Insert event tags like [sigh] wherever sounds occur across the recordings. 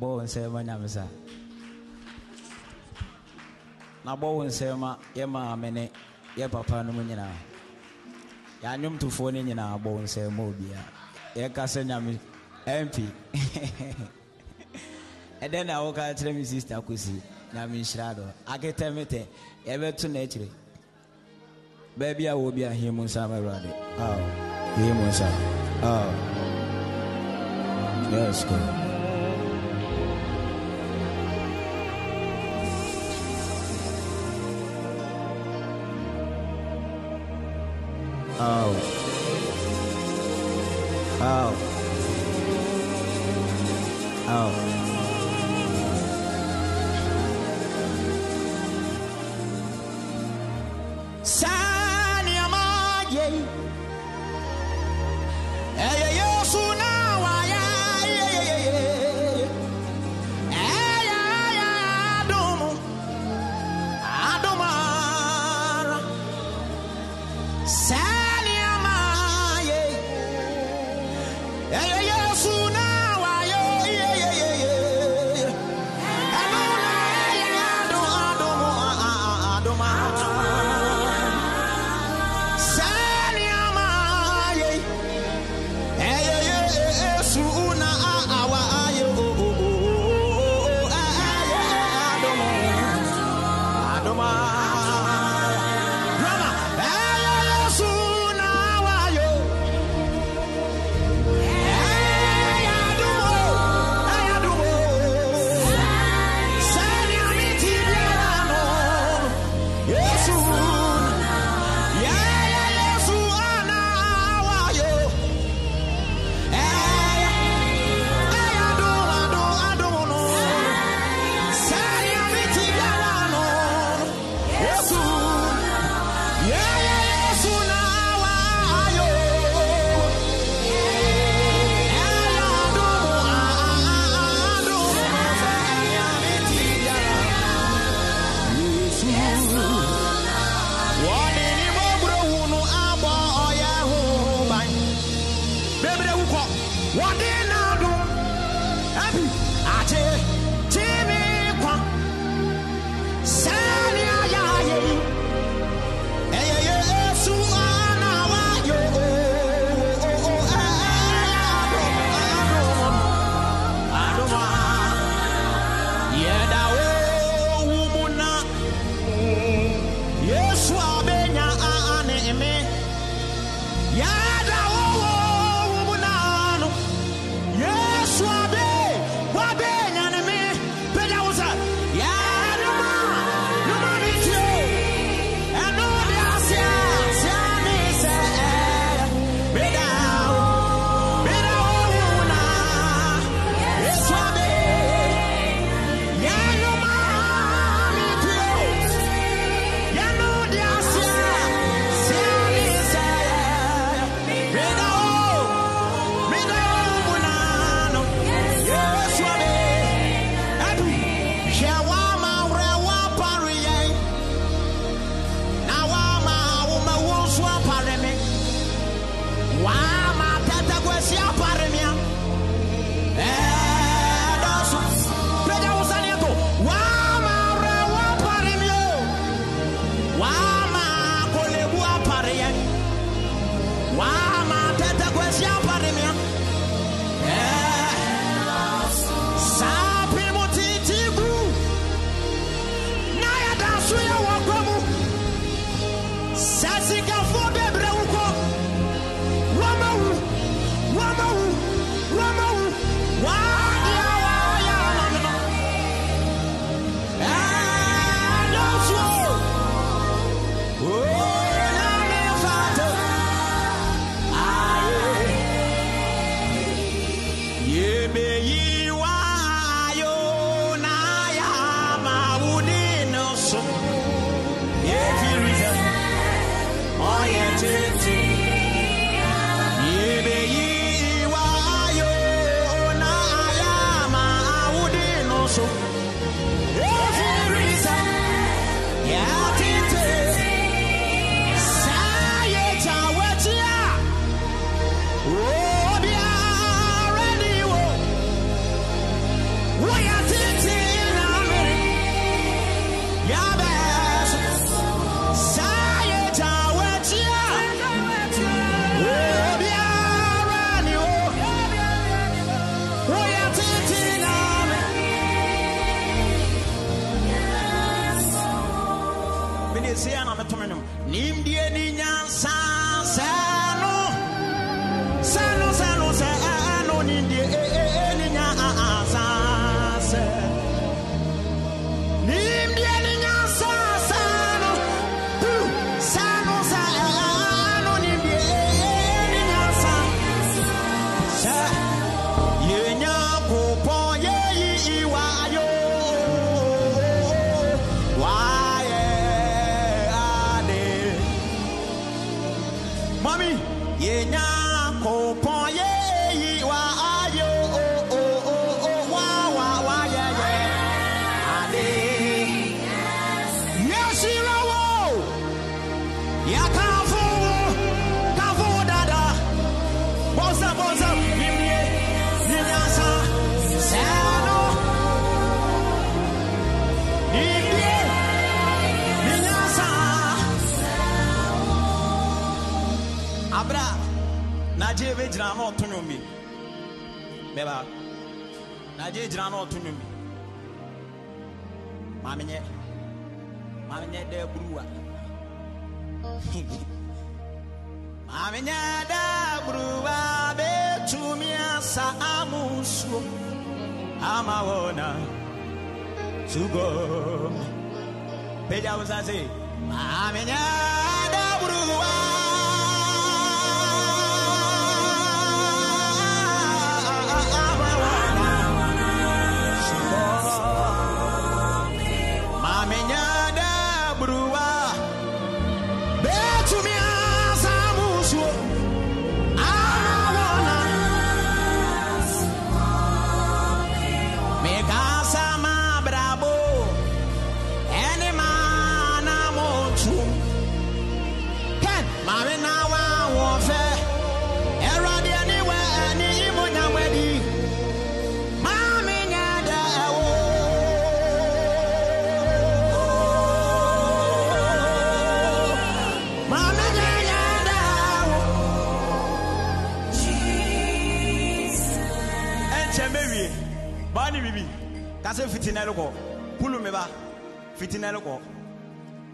bɔ wo nsɛm na bɔ wo yɛ maame ne yɛ papa no mu nyinaa yɛanwomtofoɔ no nyinaa bɔ wo nsɛm ma obia yɛka sɛ nyame mp ɛdɛn na woka kyerɛ me [laughs] sister kɔsi nyame nhyira dɔ aketɛ metɛ yɛbɛto no akyire baabi a wɔ bi a hie mu nsa ma awurade Aw, hie mu nsa yes God. Oh.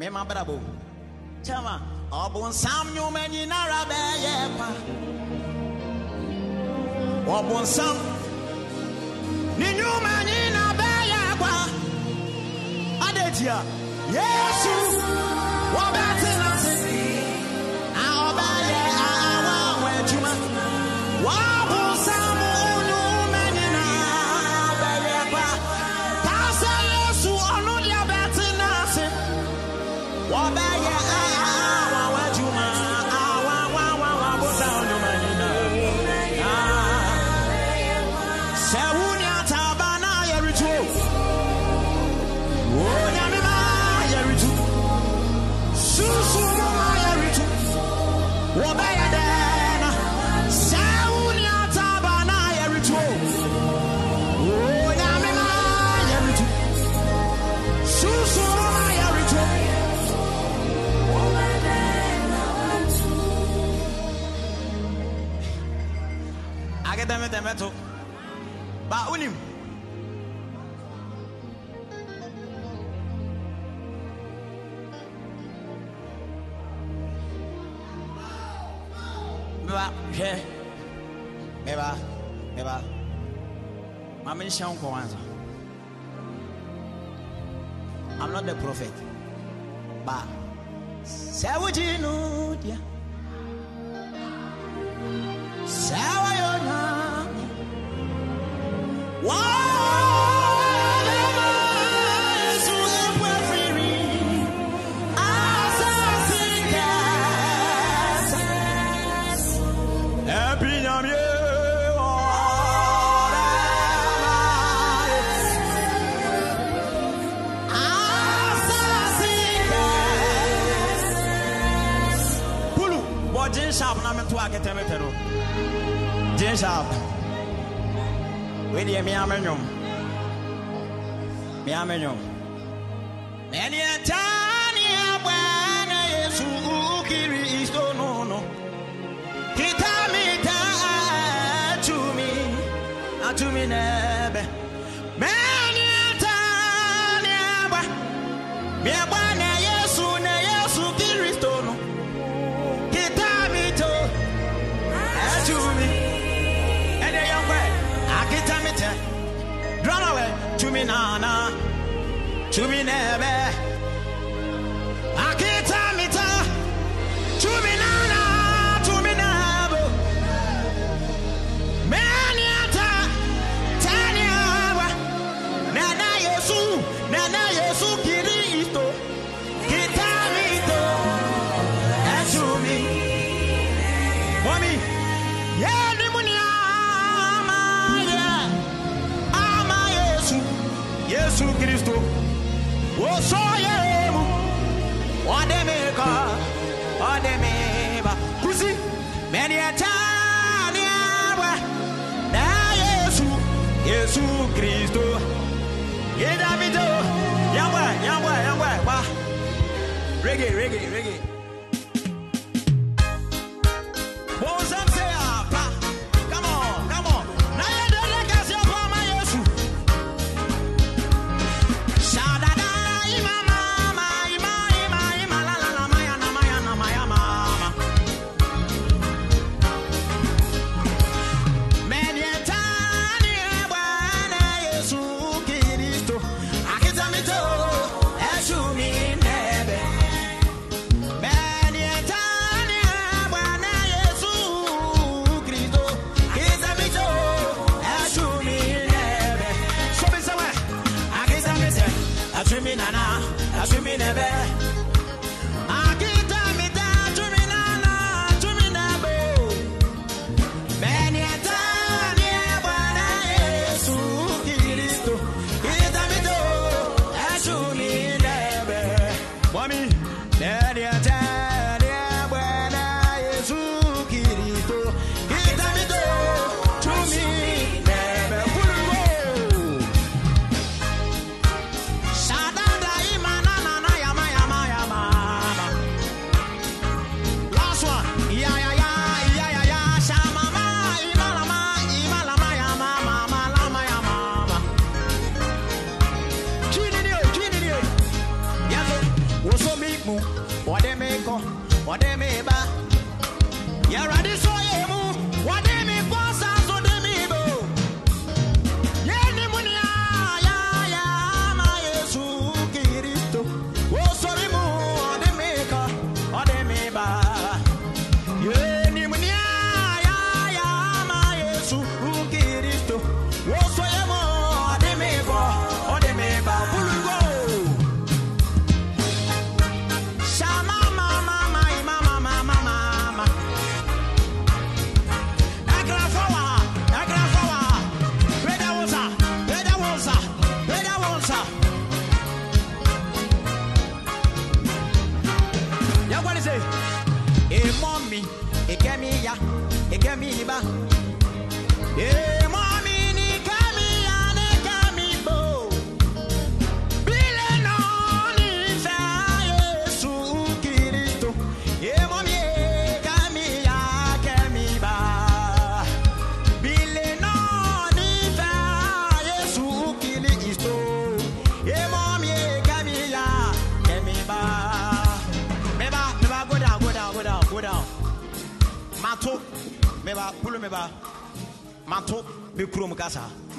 me ma brabo. Chama ɔbonsam nnwuma nyinara bɛyɛ pa. Ɔbonsam ne nnwuma nyina bɛyɛ kwa adɛtia yesu wɔbɛ Amén.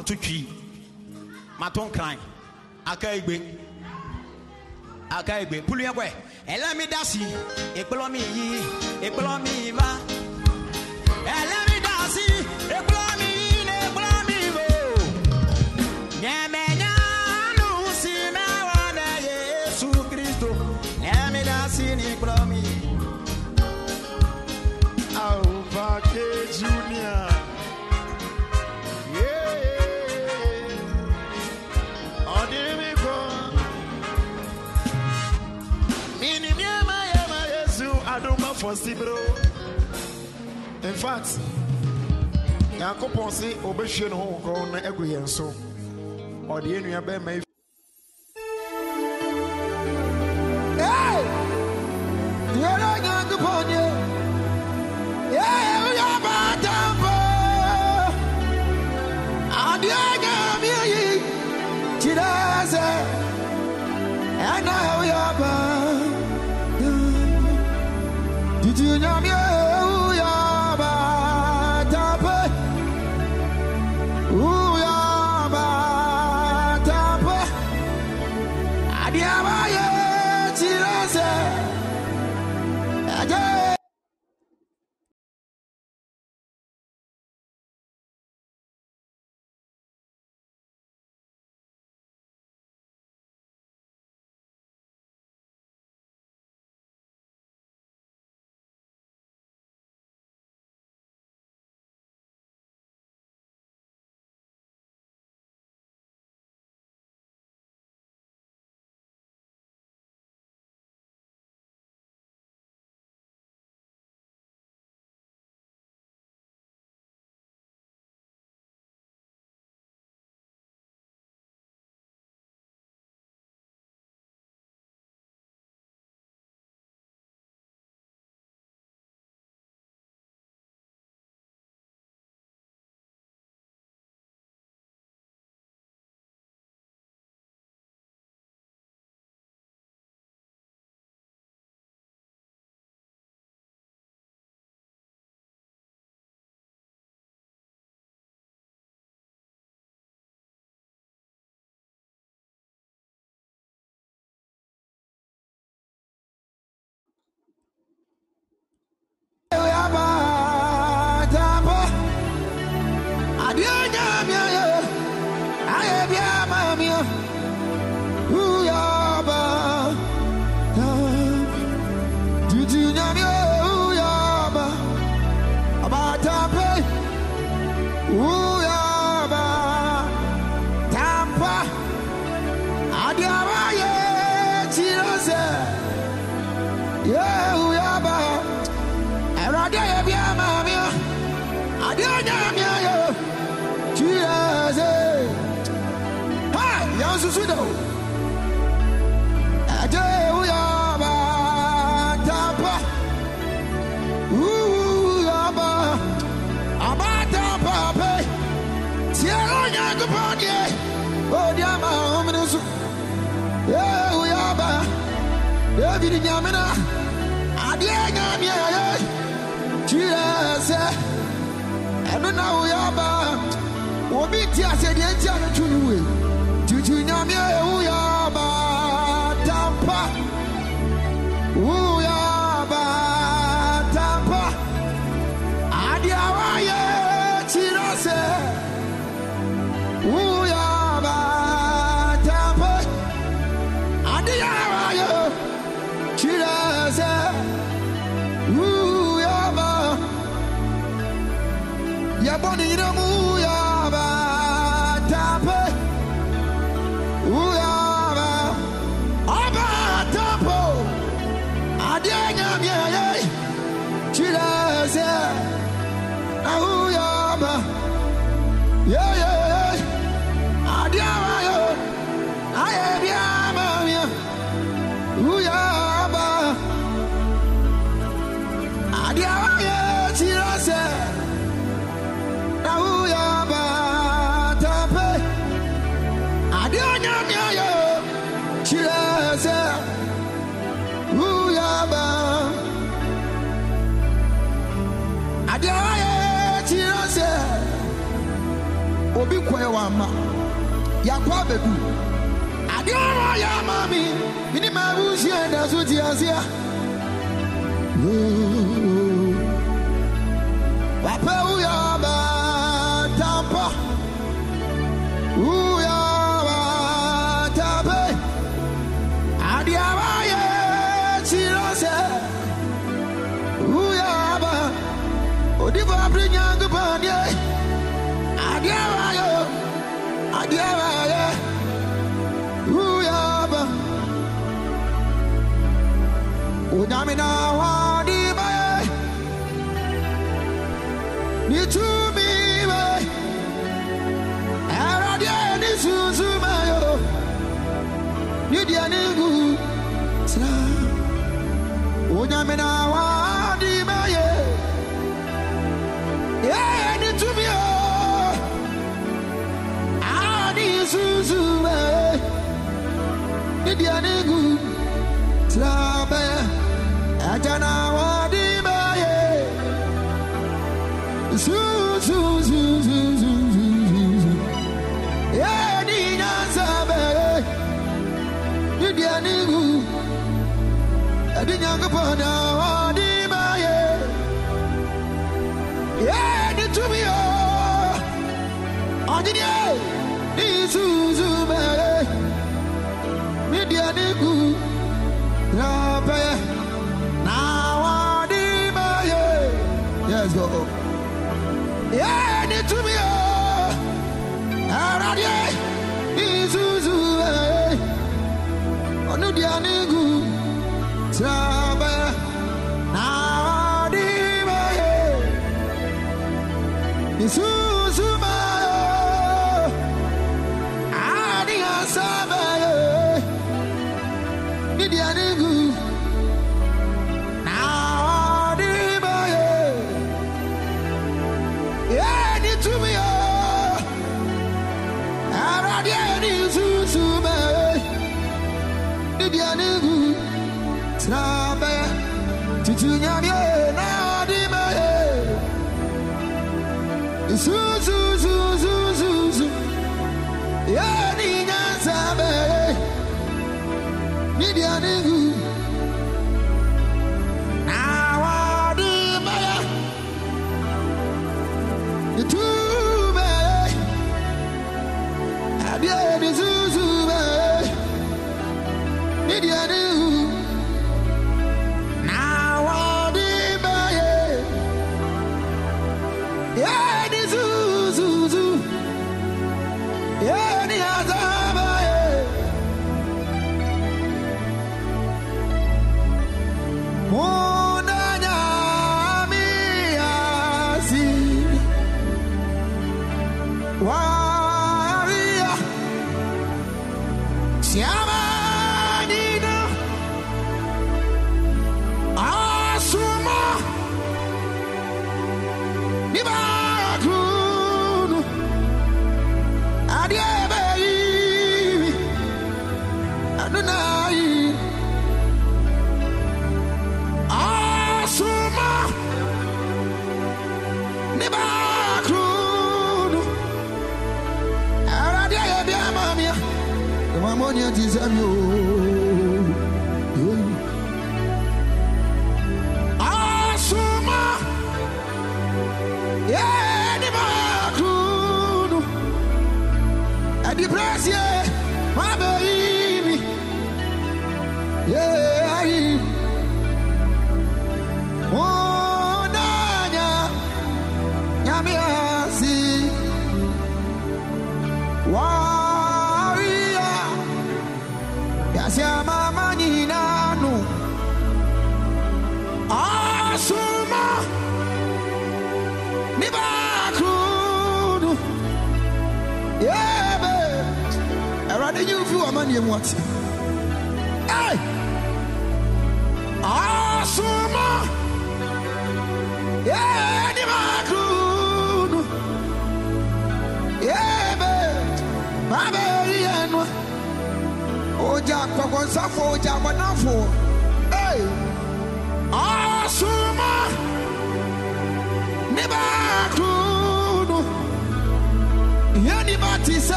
mato twi. Mato nkran. Aka egbe. Aka egbe. Pulu yɛ kɔɛ ɛlɛmi dasi. Ekplɔ mi yi. nyankopɔn se ɔbɛhwie ne ho nkɔn so. obi ti ase deɛ nti a no tu no we bɛdu adeɛ ɔrɔ yɛ ama me mene maabu nsia da so te aseɛ coming on. Jana.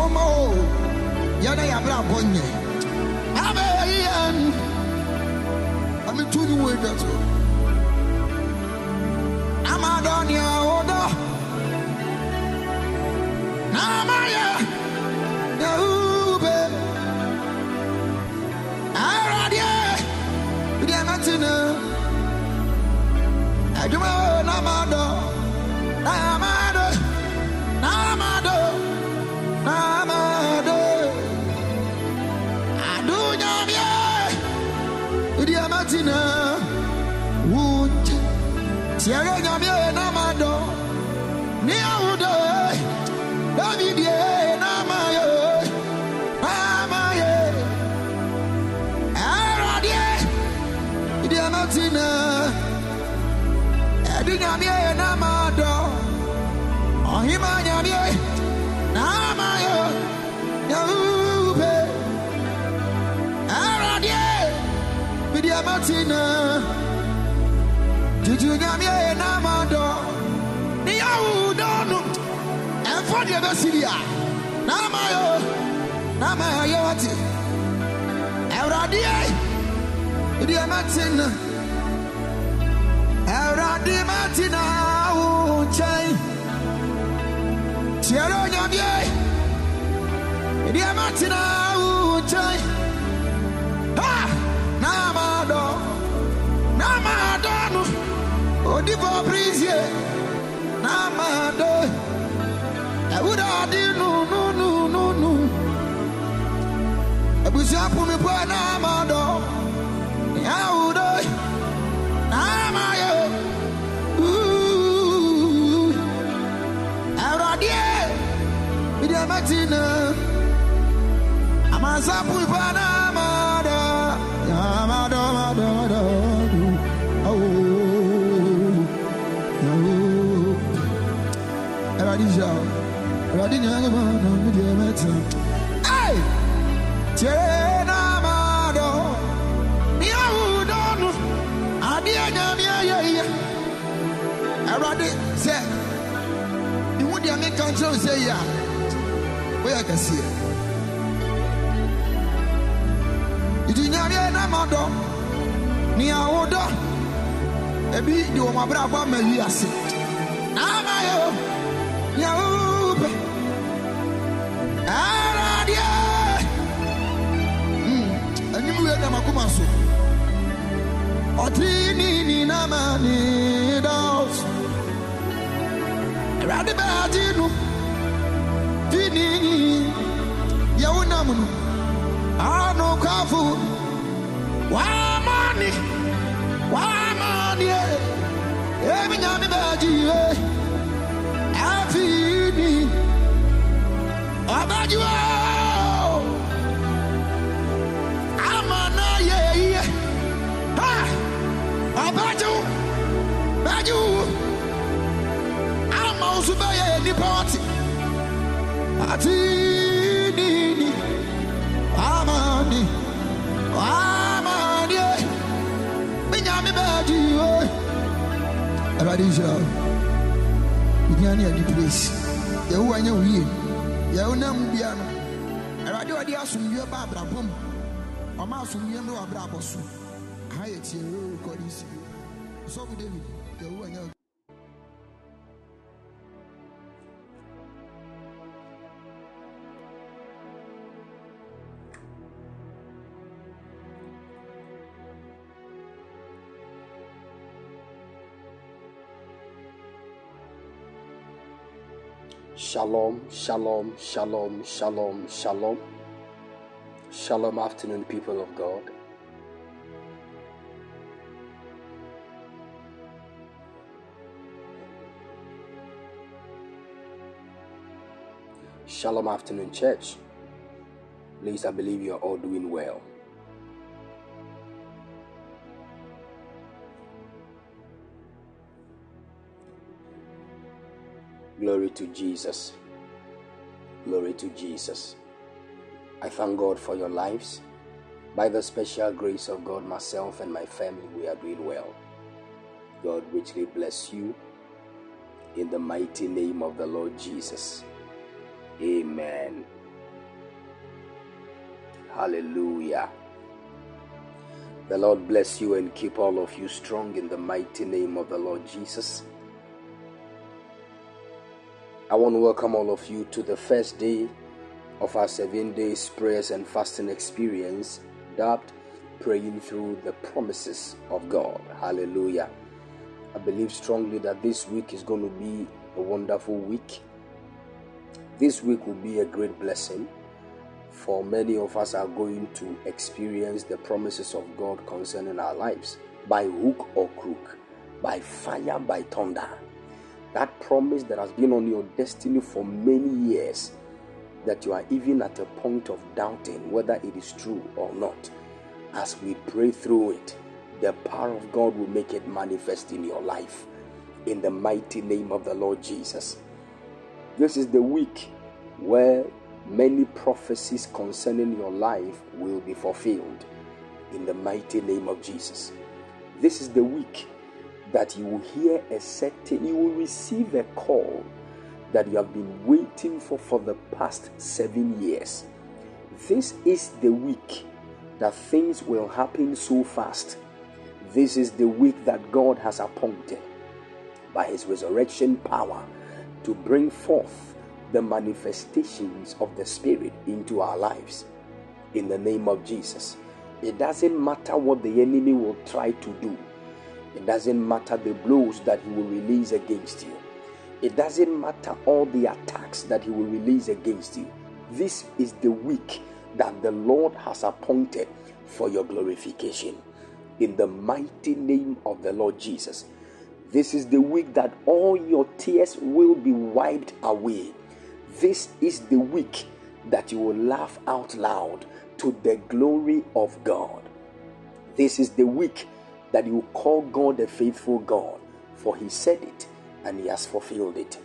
wo ma o yɛna yɛabrɛ abɔ nyɛ abɛyɛ Shalom, shalom, shalom, shalom, shalom. Shalom, afternoon, people of God. Shalom, afternoon, church. Please, I believe you are all doing well. Glory to Jesus. Glory to Jesus. I thank God for your lives. By the special grace of God, myself and my family, we are doing well. God richly bless you in the mighty name of the Lord Jesus. Amen. Hallelujah. The Lord bless you and keep all of you strong in the mighty name of the Lord Jesus. I want to welcome all of you to the first day of our seven days prayers and fasting experience, dubbed Praying Through the Promises of God. Hallelujah. I believe strongly that this week is going to be a wonderful week. This week will be a great blessing, for many of us are going to experience the promises of God concerning our lives by hook or crook. by fire, by thunder. That promise that has been on your destiny for many years, that you are even at a point of doubting whether it is true or not. As we pray through it, the power of God will make it manifest in your life. In the mighty name of the Lord Jesus. This is the week where many prophecies concerning your life will be fulfilled. In the mighty name of Jesus. This is the week that you will hear a certain, you will receive a call that you have been waiting for for the past seven years. This is the week that things will happen so fast. This is the week that God has appointed by His resurrection power to bring forth the manifestations of the Spirit into our lives. In the name of Jesus. It doesn't matter what the enemy will try to do it doesn't matter the blows that he will release against you. It doesn't matter all the attacks that he will release against you. This is the week that the Lord has appointed for your glorification. In the mighty name of the Lord Jesus. This is the week that all your tears will be wiped away. This is the week that you will laugh out loud to the glory of God. This is the week that you call God a faithful God, for He said it and He has fulfilled it.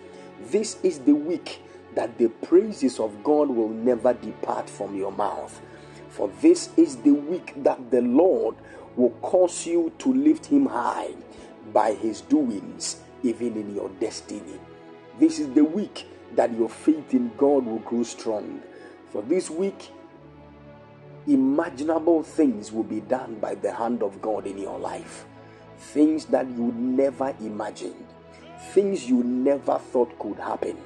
This is the week that the praises of God will never depart from your mouth. For this is the week that the Lord will cause you to lift Him high by His doings, even in your destiny. This is the week that your faith in God will grow strong. For this week, imaginable things will be done by the hand of God in your life. Things that you never imagined, things you never thought could happen.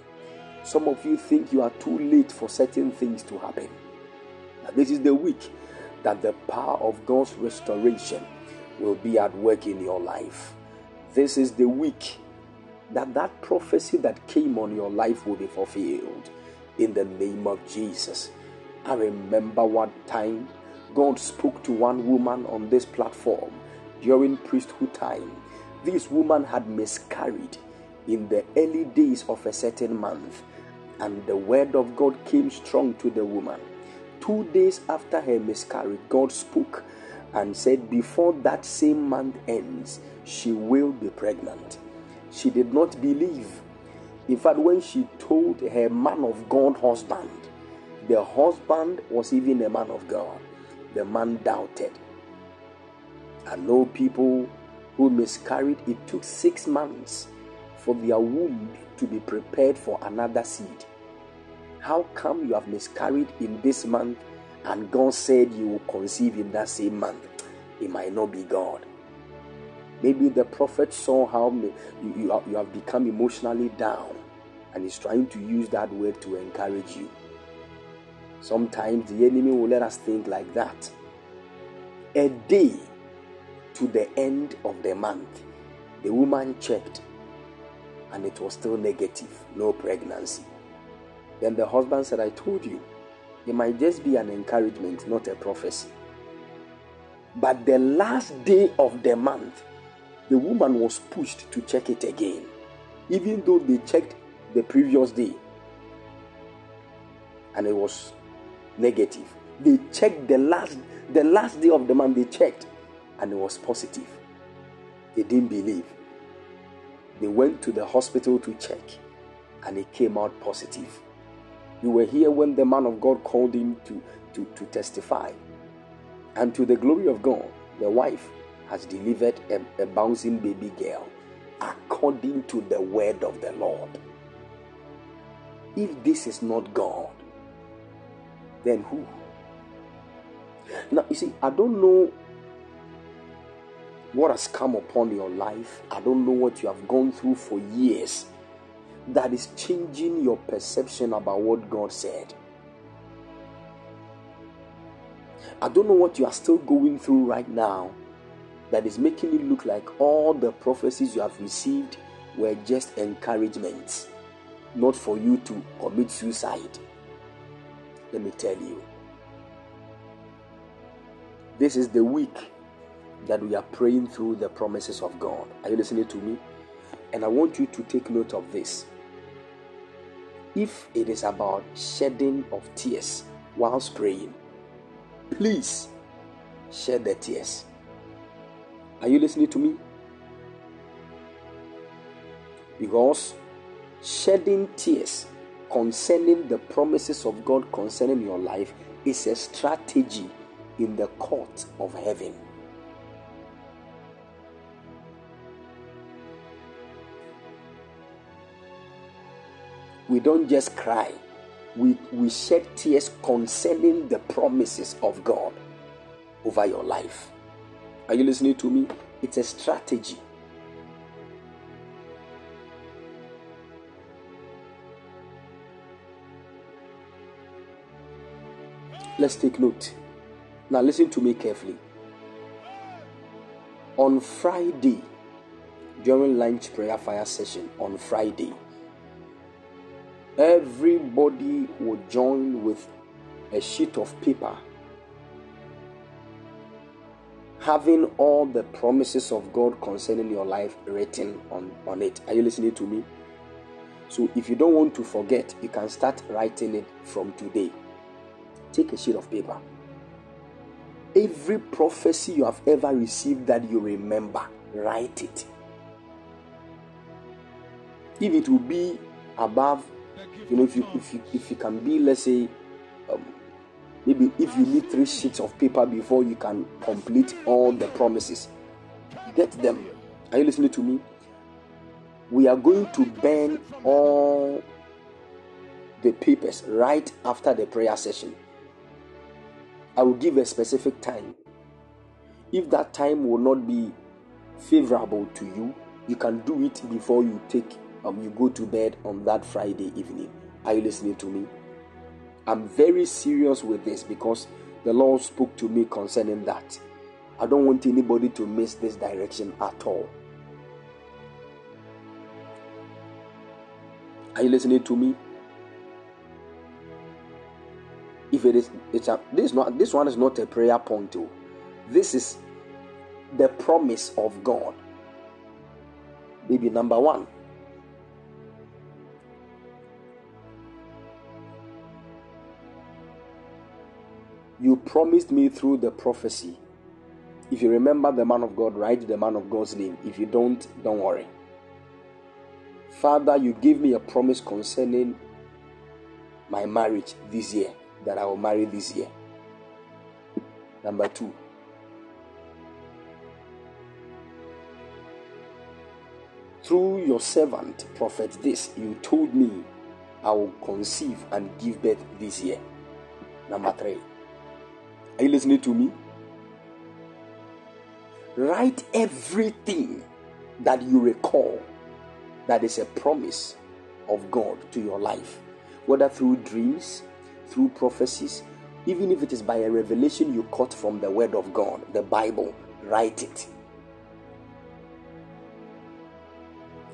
Some of you think you are too late for certain things to happen. Now, this is the week that the power of God's restoration will be at work in your life. This is the week that that prophecy that came on your life will be fulfilled in the name of Jesus. I remember one time God spoke to one woman on this platform during priesthood time. This woman had miscarried in the early days of a certain month, and the word of God came strong to the woman. Two days after her miscarriage, God spoke and said, Before that same month ends, she will be pregnant. She did not believe. In fact, when she told her man of God husband, the husband was even a man of God. The man doubted. I know people who miscarried, it took six months for their womb to be prepared for another seed. How come you have miscarried in this month and God said you will conceive in that same month? It might not be God. Maybe the prophet saw how you, have become emotionally down and is trying to use that word to encourage you. Sometimes the enemy will let us think like that. A day to the end of the month, the woman checked and it was still negative, no pregnancy. Then the husband said, I told you, it might just be an encouragement, not a prophecy. But the last day of the month, the woman was pushed to check it again, even though they checked the previous day and it was negative. They checked the last the last day of the month they checked and it was positive. They didn't believe. They went to the hospital to check and it came out positive. You were here when the man of God called him to, to, to testify. And to the glory of God, the wife has delivered a, a bouncing baby girl according to the word of the Lord. If this is not God, then who? Now, you see, I don't know what has come upon your life. I don't know what you have gone through for years that is changing your perception about what God said. I don't know what you are still going through right now that is making it look like all the prophecies you have received were just encouragements, not for you to commit suicide. Let me tell you. This is the week that we are praying through the promises of God. Are you listening to me? And I want you to take note of this. If it is about shedding of tears whilst praying, please shed the tears. Are you listening to me? Because shedding tears concerning the promises of God concerning your life is a strategy in the court of heaven. We don't just cry, we, we shed tears concerning the promises of God over your life. Are you listening to me? It's a strategy. Let's take note. Now, listen to me carefully. On Friday, during lunch prayer fire session, on Friday, everybody will join with a sheet of paper having all the promises of God concerning your life written on, on it. Are you listening to me? So, if you don't want to forget, you can start writing it from today. Take a sheet of paper. Every prophecy you have ever received that you remember, write it. If it will be above, you know, if you if you if you can be, let's say, um, maybe if you need three sheets of paper before you can complete all the promises, get them. Are you listening to me? We are going to burn all the papers right after the prayer session. I will give a specific time. If that time will not be favorable to you, you can do it before you take um, you go to bed on that Friday evening. Are you listening to me? I'm very serious with this because the Lord spoke to me concerning that. I don't want anybody to miss this direction at all. Are you listening to me? If it is it's a this not this one is not a prayer point too. this is the promise of god. Maybe number one. You promised me through the prophecy. If you remember the man of god write the man of god's name. If you don't don't worry. Father you gave me a promise concerning my marriage this year that I will marry this year. Number two, through your servant, prophet, this you told me I will conceive and give birth this year. Number three, are you listening to me? Write everything that you recall that is a promise of God to your life, whether through dreams, through prophecies, even if it is by a revelation you caught from the Word of God, the Bible, write it.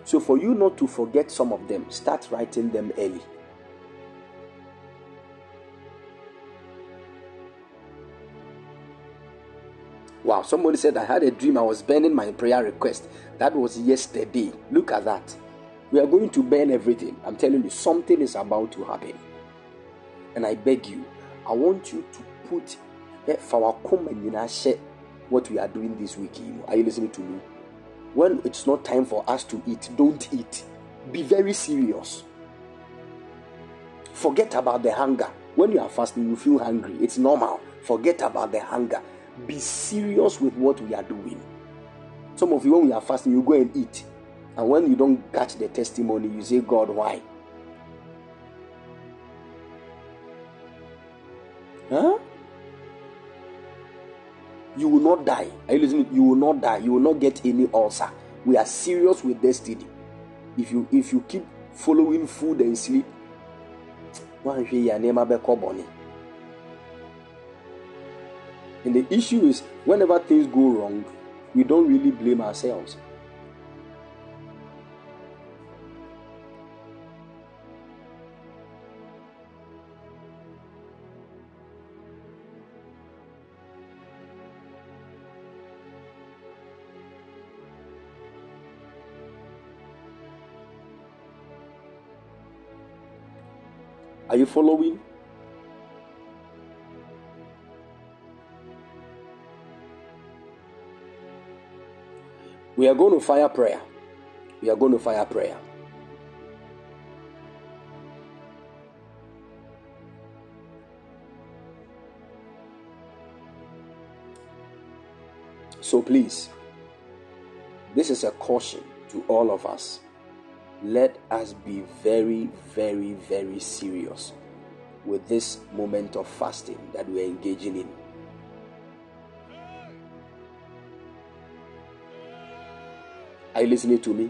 So, for you not to forget some of them, start writing them early. Wow, somebody said, I had a dream I was burning my prayer request. That was yesterday. Look at that. We are going to burn everything. I'm telling you, something is about to happen. And I beg you, I want you to put eh, what we are doing this week. Are you listening to me? When it's not time for us to eat, don't eat. Be very serious. Forget about the hunger. When you are fasting, you feel hungry. It's normal. Forget about the hunger. Be serious with what we are doing. Some of you, when we are fasting, you go and eat. And when you don't catch the testimony, you say, God, why? Huh? You will not die. Are you listening? You will not die. You will not get any ulcer. We are serious with destiny. If you if you keep following food and sleep, and the issue is whenever things go wrong, we don't really blame ourselves. Are you following? We are going to fire prayer. We are going to fire prayer. So please, this is a caution to all of us. Let us be very, very, very serious with this moment of fasting that we are engaging in. Are you listening to me?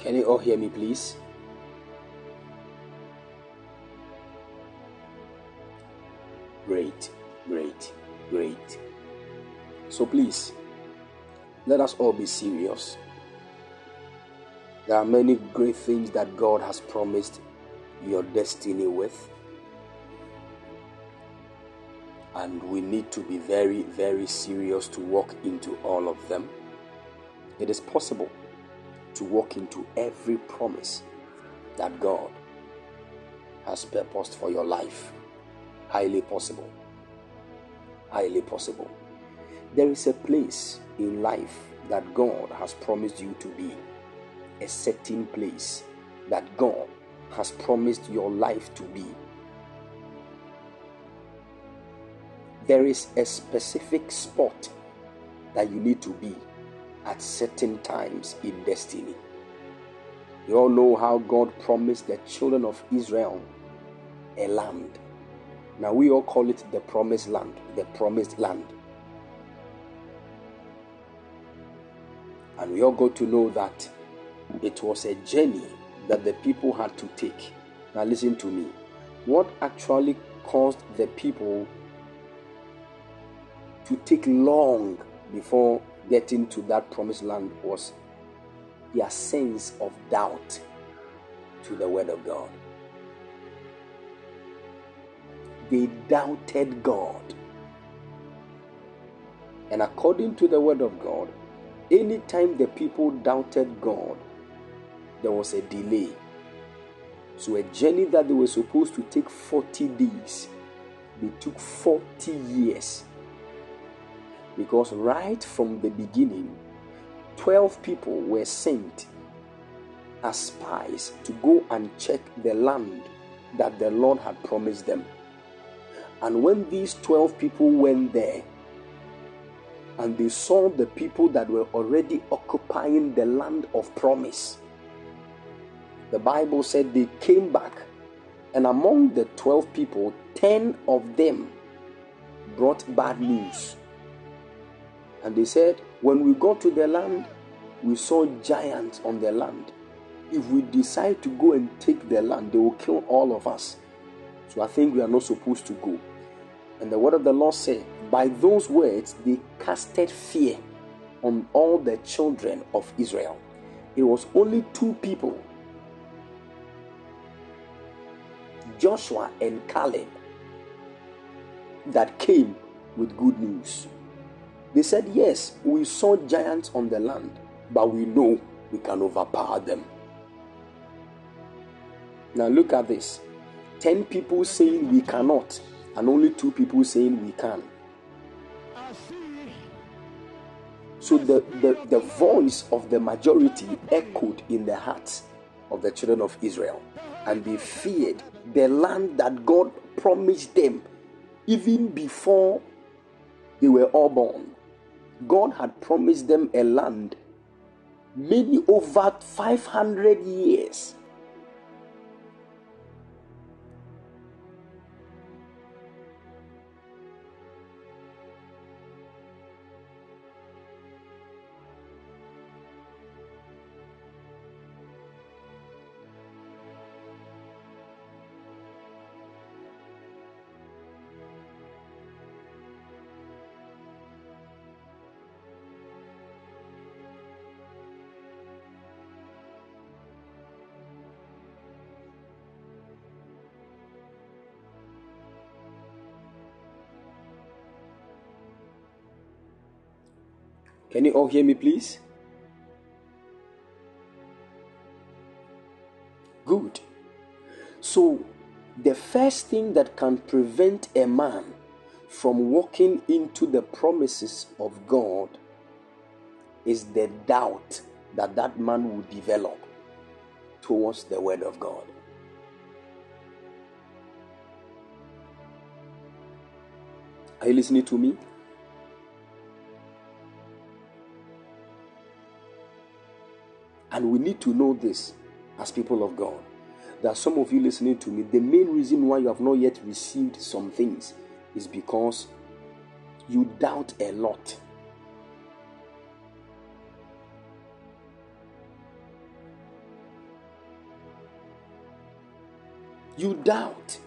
Can you all hear me, please? Great, great, great. So please, let us all be serious. There are many great things that God has promised your destiny with. And we need to be very, very serious to walk into all of them. It is possible to walk into every promise that God has purposed for your life. Highly possible. Highly possible. There is a place in life that God has promised you to be, a certain place that God has promised your life to be. There is a specific spot that you need to be at certain times in destiny. You all know how God promised the children of Israel a land. Now we all call it the promised land, the promised land. And we all got to know that it was a journey that the people had to take. Now listen to me. What actually caused the people to take long before getting to that promised land was their sense of doubt to the word of God. They doubted God. And according to the word of God, anytime the people doubted God, there was a delay. So, a journey that they were supposed to take 40 days, they took 40 years because right from the beginning, 12 people were sent as spies to go and check the land that the Lord had promised them. And when these 12 people went there and they saw the people that were already occupying the land of promise, the Bible said they came back, and among the 12 people, 10 of them brought bad news. And they said, When we got to the land, we saw giants on the land. If we decide to go and take the land, they will kill all of us. So I think we are not supposed to go. And the word of the Lord said, By those words, they casted fear on all the children of Israel. It was only two people, Joshua and Caleb, that came with good news. They said, Yes, we saw giants on the land, but we know we can overpower them. Now look at this 10 people saying we cannot, and only two people saying we can. So the, the, the voice of the majority echoed in the hearts of the children of Israel, and they feared the land that God promised them even before they were all born. God had promised them a land many over 500 years Can you all hear me, please? Good. So, the first thing that can prevent a man from walking into the promises of God is the doubt that that man will develop towards the Word of God. Are you listening to me? And we need to know this as people of God. There are some of you listening to me. The main reason why you have not yet received some things is because you doubt a lot. You doubt.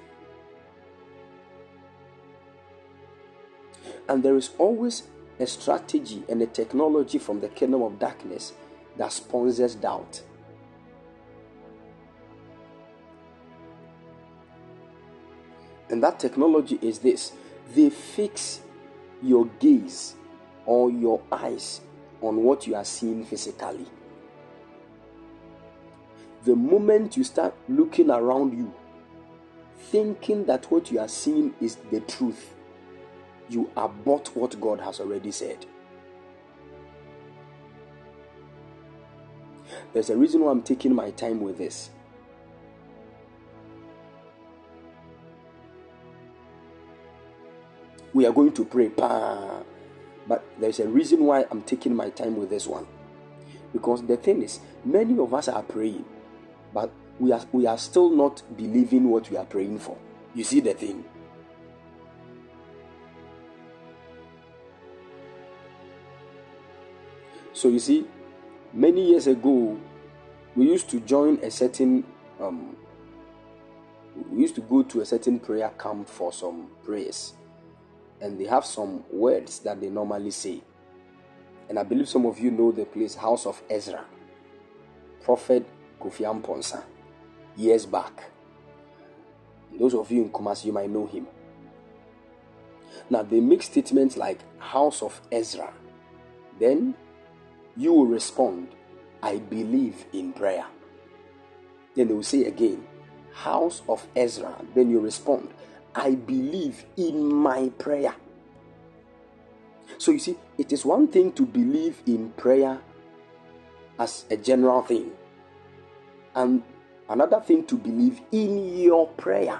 And there is always a strategy and a technology from the kingdom of darkness that sponsors doubt. And that technology is this they fix your gaze or your eyes on what you are seeing physically. The moment you start looking around you, thinking that what you are seeing is the truth, you abort what God has already said. There's a reason why I'm taking my time with this. We are going to pray, but there's a reason why I'm taking my time with this one. Because the thing is, many of us are praying, but we are, we are still not believing what we are praying for. You see the thing? So you see, Many years ago, we used to join a certain, um, we used to go to a certain prayer camp for some prayers. And they have some words that they normally say. And I believe some of you know the place, House of Ezra. Prophet Kofi Amponsah, years back. Those of you in Kumasi, you might know him. Now, they make statements like House of Ezra. Then you will respond, I believe in prayer. Then they will say again, House of Ezra. Then you respond, I believe in my prayer. So you see, it is one thing to believe in prayer as a general thing, and another thing to believe in your prayer.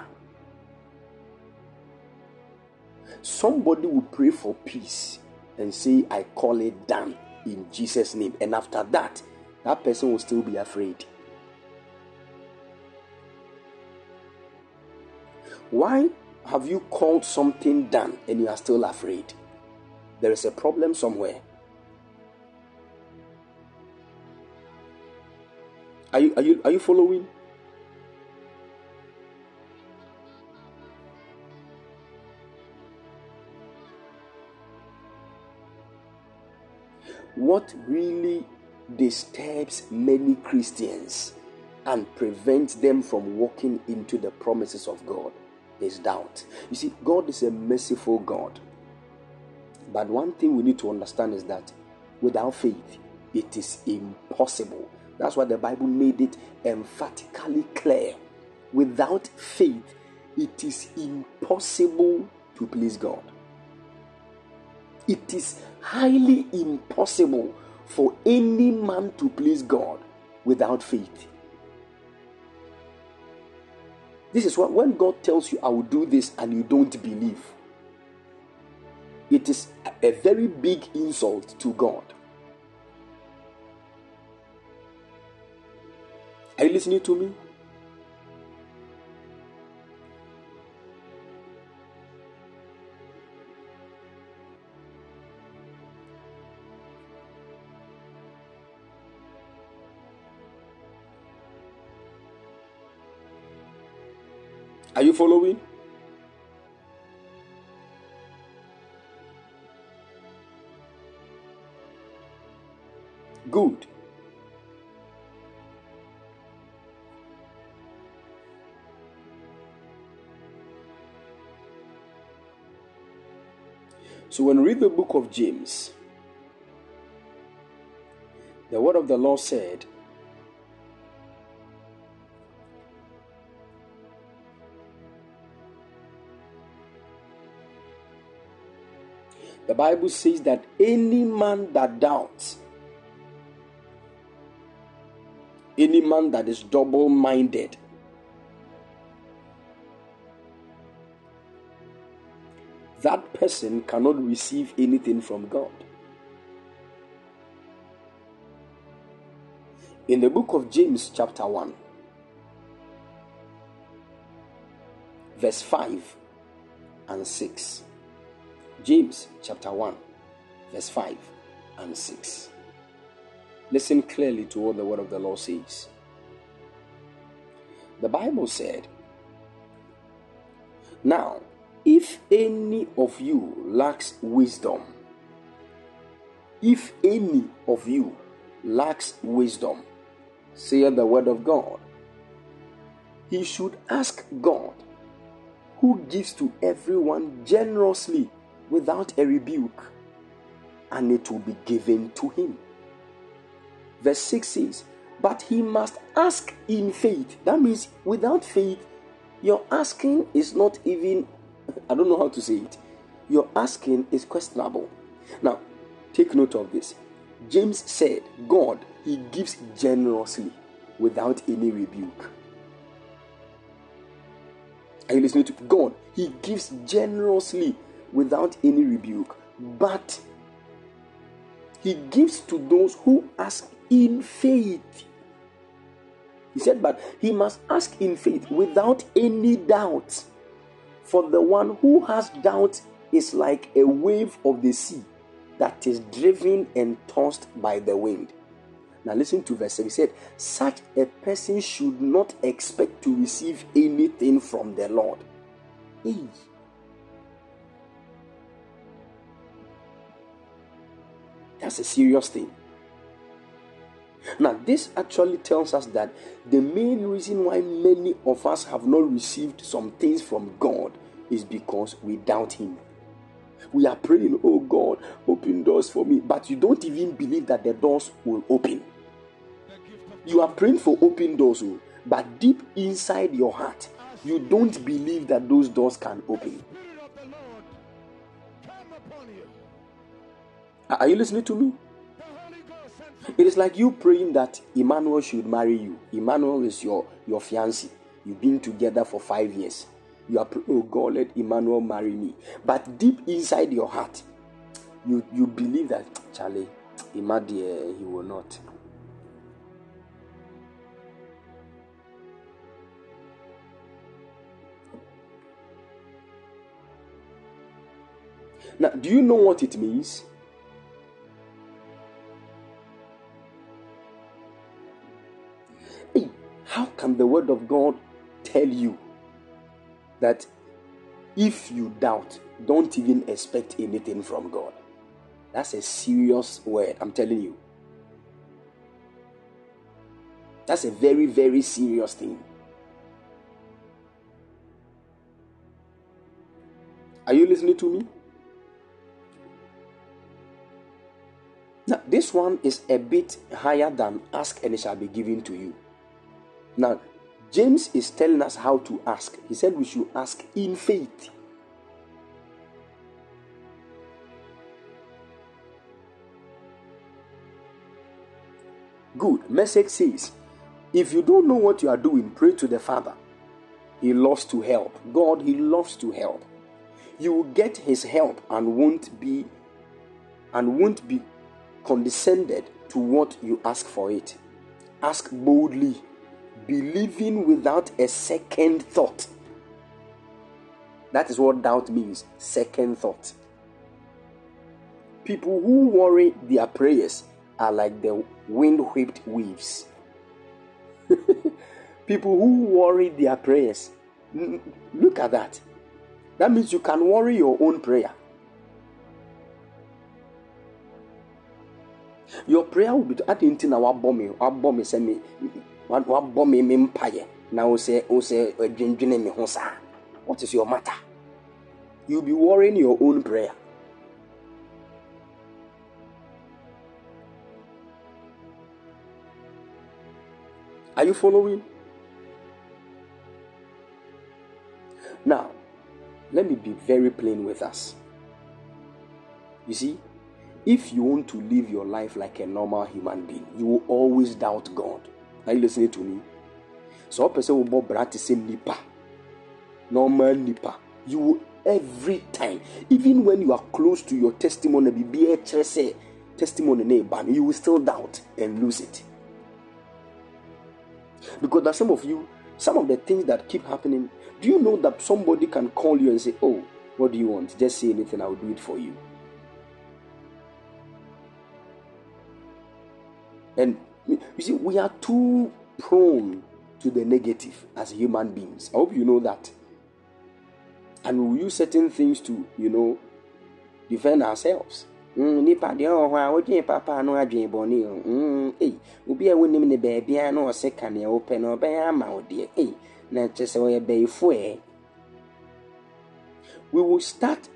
Somebody will pray for peace and say, I call it done in Jesus' name. And after that, that person will still be afraid. Why have you called something done and you are still afraid? There is a problem somewhere. Are you, are you, are you following? What really disturbs many Christians and prevents them from walking into the promises of God is doubt. You see, God is a merciful God. But one thing we need to understand is that without faith, it is impossible. That's why the Bible made it emphatically clear. Without faith, it is impossible to please God. It is highly impossible for any man to please God without faith. This is what when God tells you, I will do this, and you don't believe, it is a very big insult to God. Are you listening to me? You following? Good. So when we read the book of James, the word of the Lord said, The Bible says that any man that doubts, any man that is double minded, that person cannot receive anything from God. In the book of James, chapter 1, verse 5 and 6. James chapter 1, verse 5 and 6. Listen clearly to what the word of the Lord says. The Bible said, Now, if any of you lacks wisdom, if any of you lacks wisdom, saith the word of God, he should ask God, who gives to everyone generously without a rebuke, and it will be given to him. Verse 6 says, But he must ask in faith. That means without faith, your asking is not even, [laughs] I don't know how to say it. Your asking is questionable. Now, take note of this. James said, God, he gives generously without any rebuke. Are you listening to God? He gives generously without any rebuke, but he gives to those who ask in faith. He said, but he must ask in faith without any doubt. For the one who has doubt is like a wave of the sea that is driven and tossed by the wind. Now, listen to verse 7. He said, Such a person should not expect to receive anything from the Lord. Hey. That's a serious thing. Now, this actually tells us that the main reason why many of us have not received some things from God is because we doubt Him. We are praying, Oh God, open doors for me, but you don't even believe that the doors will open. You are praying for open doors, oh, but deep inside your heart, you don't believe that those doors can open. Are you listening to me? It is like you praying that Emmanuel should marry you. Emmanuel is your, your fiancé. You've been together for five years. You are praying, oh God, let Emmanuel marry me. But deep inside your heart, you, you believe that, Charlie, Emmanuel, he will not. Now, do you know what it means? How can the word of God tell you that if you doubt, don't even expect anything from God? That's a serious word, I'm telling you. That's a very, very serious thing. Are you listening to me? Now, this one is a bit higher than ask and it shall be given to you. Now, James is telling us how to ask. He said we should ask in faith. Good. Message says, if you don't know what you are doing, pray to the Father. He loves to help. God, He loves to help. You will get His help and won't be and won't be condescended to what you ask for it. Ask boldly, believing without a second thought. That is what doubt means second thought. People who worry their prayers are like the wind whipped waves. [laughs] People who worry their prayers. Look at that. That means you can worry your own prayer. Your prayer will be to nti na wabɔ mi wabɔ mi sɛ mi wabɔ mi mi mpaeɛ na o sɛ o sɛ uh, ɛdwendwene mi ho saa. What is your matter? You be worrying your own prayer. Are you following? Now, let me be very plain with us. You see, if you want to live your life like a normal human being, you will always doubt God. Are you listening to me? So, person will bra to say nipa, normal nipa. You will every time, even when you are close to your testimony, be a eh, testimony, you will still doubt and lose it. Because there some of you, some of the things that keep happening. Do you know that somebody can call you and say, Oh, what do you want? Just say anything, I'll do it for you. And you see, we are too prone to the negative as human beings. I hope you know that. And we use certain things to, you know, defend ourselves. Nipa deɛ ɔwɔ hɔ a wodwene papa no adwene bɔne ei obi a wonim ne na wopɛ no ɔbɛyɛ ama wo deɛ ei na sɛ bɛyifo ɛ we will start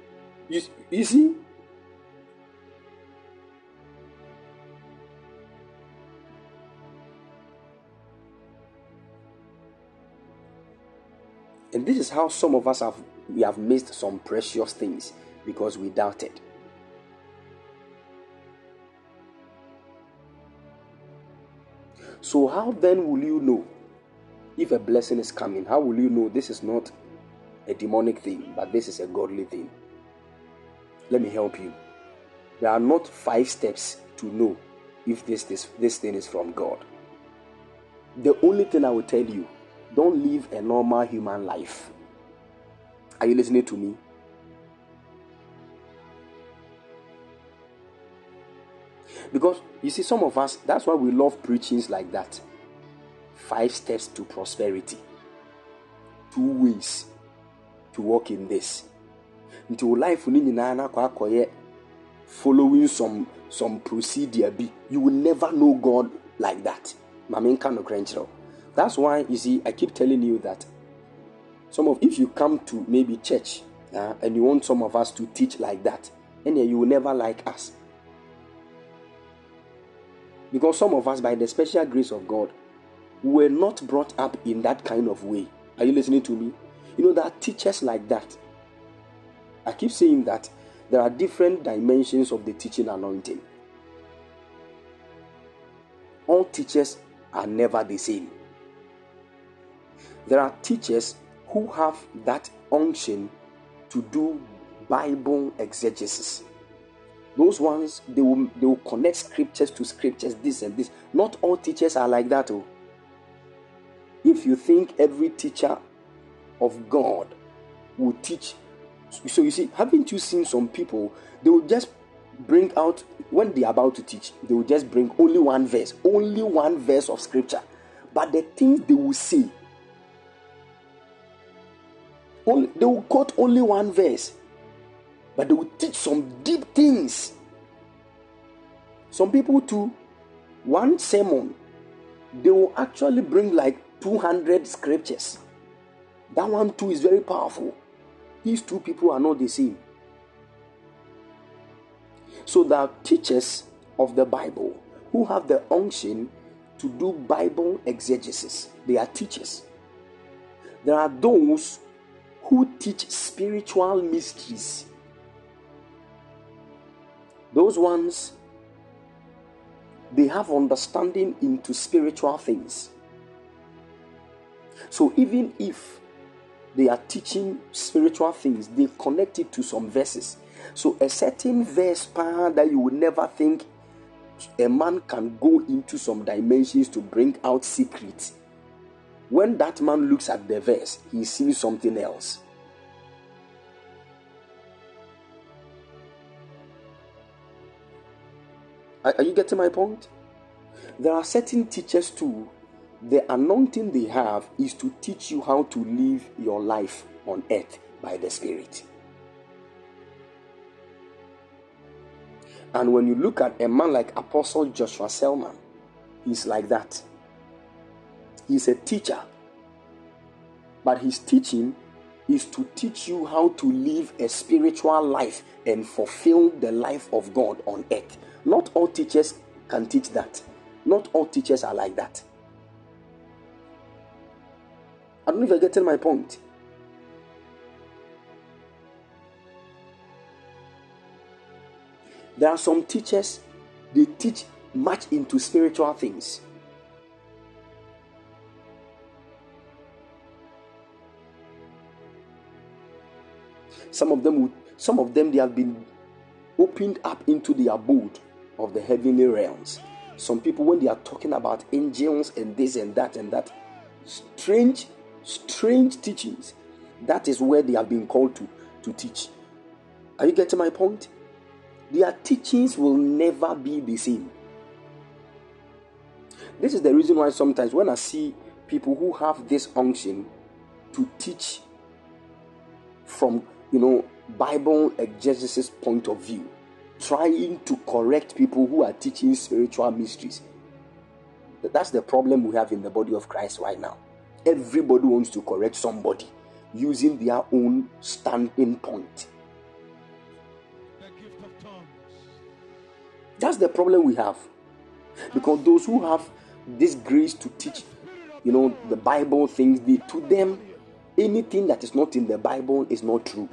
you, you see and this is how some of us have we have missed some precious things because we doubted So, how then will you know if a blessing is coming? How will you know this is not a demonic thing, but this is a godly thing? Let me help you. There are not five steps to know if this, this, this thing is from God. The only thing I will tell you don't live a normal human life. Are you listening to me? Because you see, some of us, that's why we love preachings like that. Five steps to prosperity, two ways to walk in this. Until life following some some procedure you will never know God like that. That's why you see I keep telling you that some of if you come to maybe church uh, and you want some of us to teach like that, and you will never like us because some of us, by the special grace of God, were not brought up in that kind of way. Are you listening to me? You know, there are teachers like that. I keep saying that there are different dimensions of the teaching anointing. All teachers are never the same. There are teachers who have that unction to do Bible exegesis. Those ones they will they will connect scriptures to scriptures, this and this. Not all teachers are like that. Oh. If you think every teacher of God will teach, so you see, haven't you seen some people? They will just bring out when they are about to teach, they will just bring only one verse, only one verse of scripture. But the things they will say, only, they will quote only one verse but they will teach some deep things. Some people, too, one sermon, they will actually bring like 200 scriptures. That one, too, is very powerful. These two people are not the same. So, the teachers of the Bible who have the unction to do Bible exegesis. They are teachers. There are those who teach spiritual mysteries. Those ones, they have understanding into spiritual things. So even if they are teaching spiritual things, they connect it to some verses. So a certain verse power that you would never think a man can go into some dimensions to bring out secrets. When that man looks at the verse, he sees something else. Are, are you getting my point? There are certain teachers too. The anointing they have is to teach you how to live your life on earth by the Spirit. And when you look at a man like Apostle Joshua Selman, he's like that. He's a teacher. But his teaching is to teach you how to live a spiritual life and fulfill the life of God on earth. Not all teachers can teach that. Not all teachers are like that. I don't know if you're getting my point. There are some teachers, they teach much into spiritual things. Some of them, some of them, they have been opened up into the abode of the heavenly realms. Some people, when they are talking about angels and this and that and that, strange, strange teachings, that is where they have been called to to teach. Are you getting my point? their teachings will never be the same. This is the reason why sometimes when I see people who have this unction to teach from you know Bible exegesis point of view, trying to correct people who are teaching spiritual mysteries. That's the problem we have in the body of Christ right now. Everybody wants to correct somebody using their own standing point. That's the problem we have. Because those who have this grace to teach, you know, the Bible things, they, to them, anything that is not in the Bible is not true.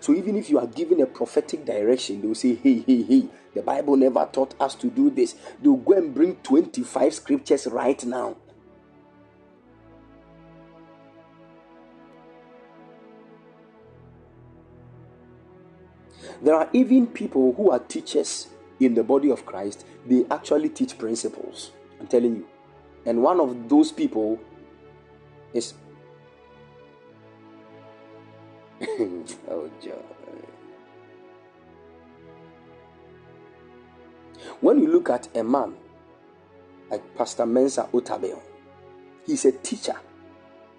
So even if you are given a prophetic direction, they will say, hey, hey, hey, the Bible never taught us to do this. They'll go and bring 25 scriptures right now. There are even people who are teachers in the body of Christ, they actually teach principles. I'm telling you. And one of those people is. [laughs] oh, John. When you look at a man like Pastor Mensa Otabil, he's a teacher,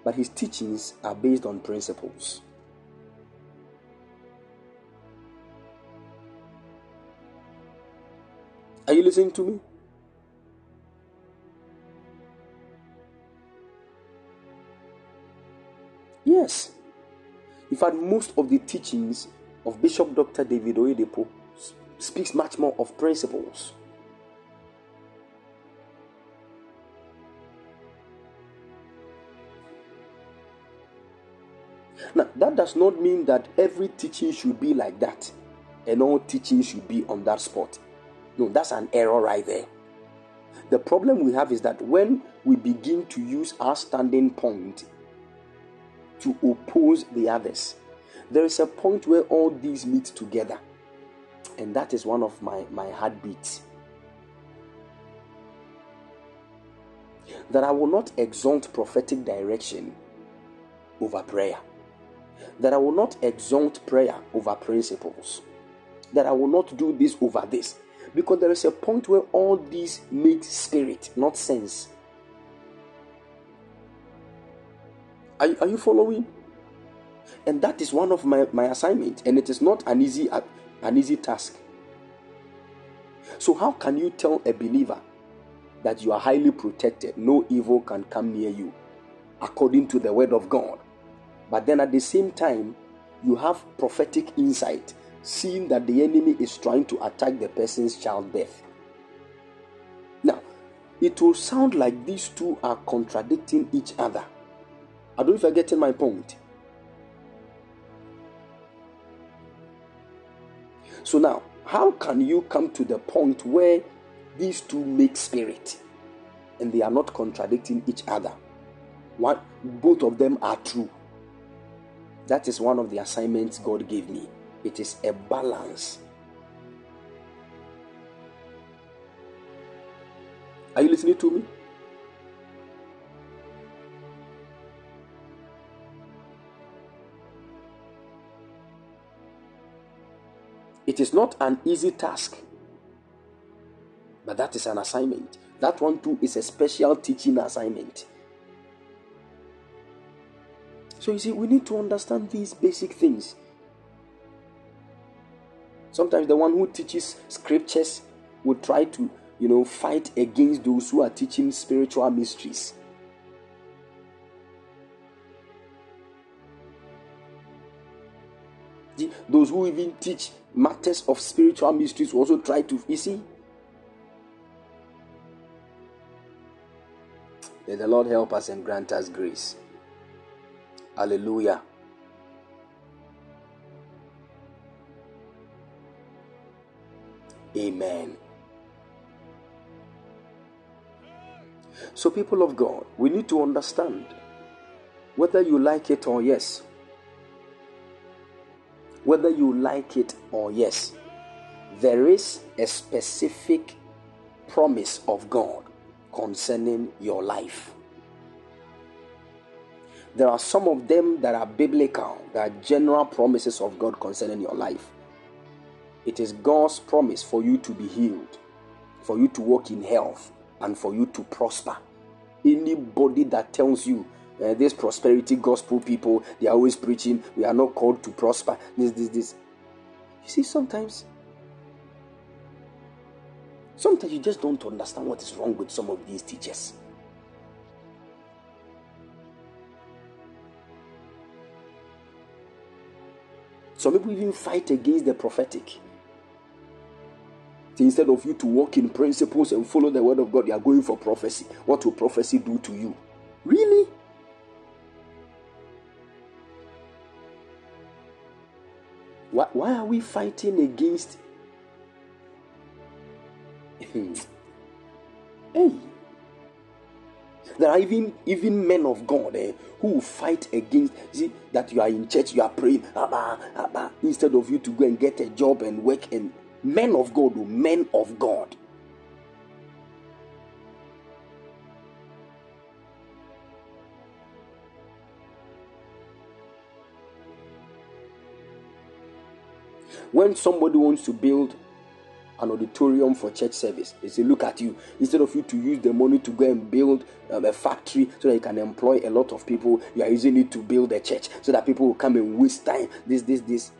but his teachings are based on principles. Are you listening to me? Yes. In fact, most of the teachings of Bishop Dr. David Oyedepo speaks much more of principles. Now, that does not mean that every teaching should be like that and all teaching should be on that spot. No, that's an error right there. The problem we have is that when we begin to use our standing point to oppose the others, there is a point where all these meet together. And that is one of my, my heartbeats. That I will not exalt prophetic direction over prayer. That I will not exalt prayer over principles. That I will not do this over this. Because there is a point where all these make spirit, not sense. Are, are you following? And that is one of my, my assignment, and it is not an easy uh, an easy task. So how can you tell a believer that you are highly protected, no evil can come near you, according to the word of God? But then at the same time, you have prophetic insight seeing that the enemy is trying to attack the person's childbirth. Now, it will sound like these two are contradicting each other. I don't know if you're getting my point. So now, how can you come to the point where these two make spirit and they are not contradicting each other? What both of them are true. That is one of the assignments God gave me. It is a balance. Are you listening to me? It is not an easy task, but that is an assignment. That one too is a special teaching assignment. So you see, we need to understand these basic things. Sometimes the one who teaches scriptures will try to, you know, fight against those who are teaching spiritual mysteries. Those who even teach matters of spiritual mysteries will also try to, you see. May the Lord help us and grant us grace. Hallelujah. Amen. So, people of God, we need to understand whether you like it or yes. Whether you like it or yes, there is a specific promise of God concerning your life. There are some of them that are biblical, that are general promises of God concerning your life. It is God's promise for you to be healed, for you to walk in health, and for you to prosper. Anybody that tells you uh, this prosperity gospel people, they are always preaching, we are not called to prosper. This, this, this. You see, sometimes, sometimes you just don't understand what is wrong with some of these teachers. Some people even fight against the prophetic. So instead of you to walk in principles and follow the word of God, you are going for prophecy. What will prophecy do to you? Really? Why, why are we fighting against? hey, there are even even men of God eh, who fight against. See that you are in church, you are praying, Abba, Abba, instead of you to go and get a job and work. And men of God, oh, men of God. When somebody wants to build an auditorium for church service. They say, look at you. Instead of you to use the money to go and build um, a factory so that you can employ a lot of people, you are using it to build a church so that people will come and waste time. This, this, this.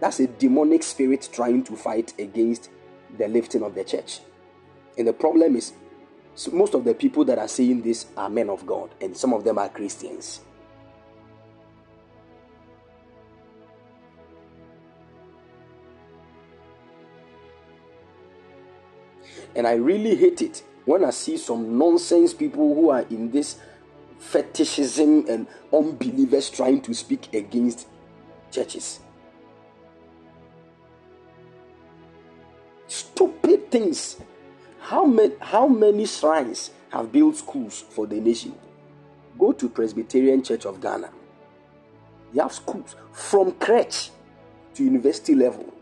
That's a demonic spirit trying to fight against the lifting of the church. And the problem is, most of the people that are saying this are men of God, and some of them are Christians. And I really hate it when I see some nonsense people who are in this fetishism and unbelievers trying to speak against churches. Stupid things. How many, how many shrines have built schools for the nation? Go to Presbyterian Church of Ghana. They have schools from crèche to university level.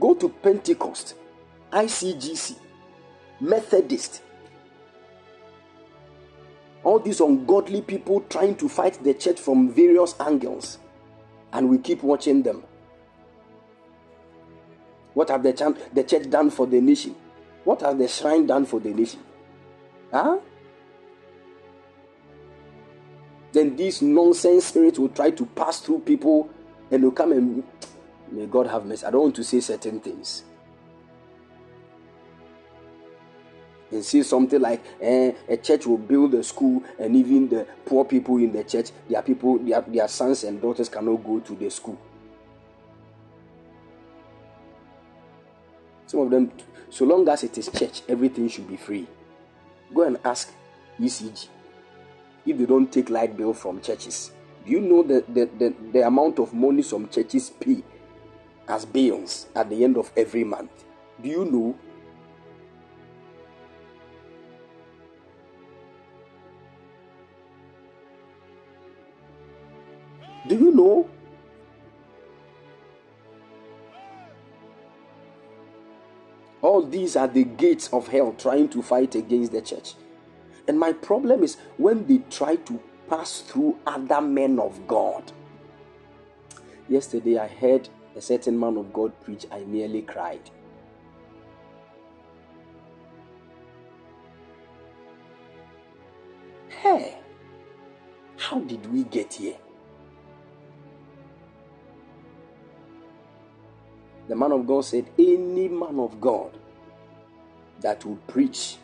Go to Pentecost ICGC, Methodist, all these ungodly people trying to fight the church from various angles, and we keep watching them. What have the, ch- the church done for the nation? What has the shrine done for the nation? Huh? Then these nonsense spirits will try to pass through people and will come and may God have mercy. I don't want to say certain things. And see something like eh, a church will build a school, and even the poor people in the church, their people, their, their sons and daughters cannot go to the school. Some of them, so long as it is church, everything should be free. Go and ask ECG if they don't take light bill from churches. Do you know the, the, the, the amount of money some churches pay as bills at the end of every month? Do you know Do you know? All these are the gates of hell trying to fight against the church. And my problem is when they try to pass through other men of God. Yesterday I heard a certain man of God preach, I nearly cried. Hey, how did we get here? The man of God said, Any man of God that will preach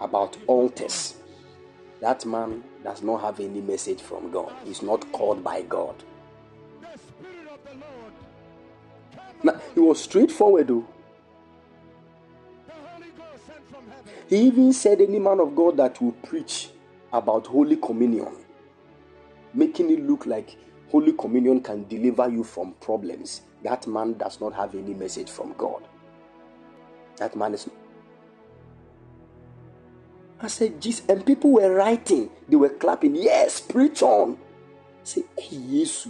about altars, that man does not have any message from God. He's not called by God. Now, he was straightforward though. He even said, Any man of God that will preach about Holy Communion, making it look like Holy Communion can deliver you from problems, that man does not have any message from God. That man is. I said, Jesus, and people were writing, they were clapping, yes, preach on. Say, hey, Jesus.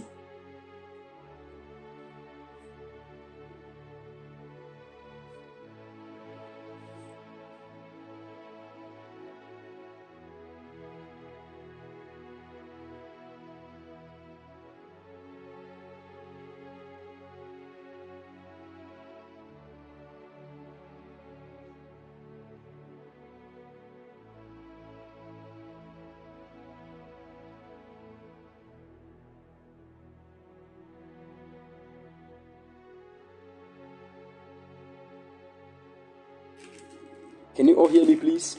Can you all hear me, please?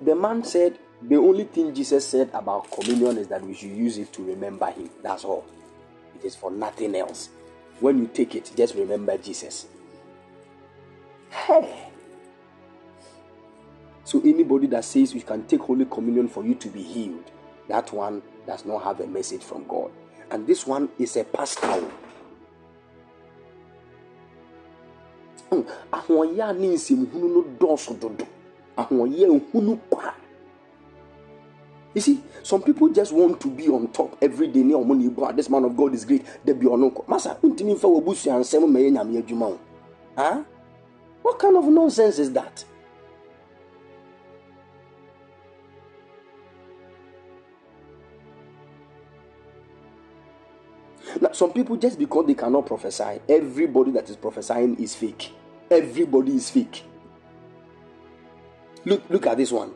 The man said the only thing Jesus said about communion is that we should use it to remember him. That's all. It is for nothing else. When you take it, just remember Jesus. Hey. So anybody that says you can take Holy Communion for you to be healed, that one does not have a message from God. And this one is a pastor. Ahoɔyɛ a ne nsɛmhunu no dɔɔso dodo ahoɔyɛ nhunu kwa you see some people just want to be on top. Every day ne ɔmo na ebu ah this man of god is great. Debi nkɔ masa ntumi nfa nsɛm ma yɛ nyame adwuma o. Ah what kind of nonsense is that. Now, some people just because they cannot prophesy, everybody that is prophesying is fake. Everybody is fake. Look, look at this one.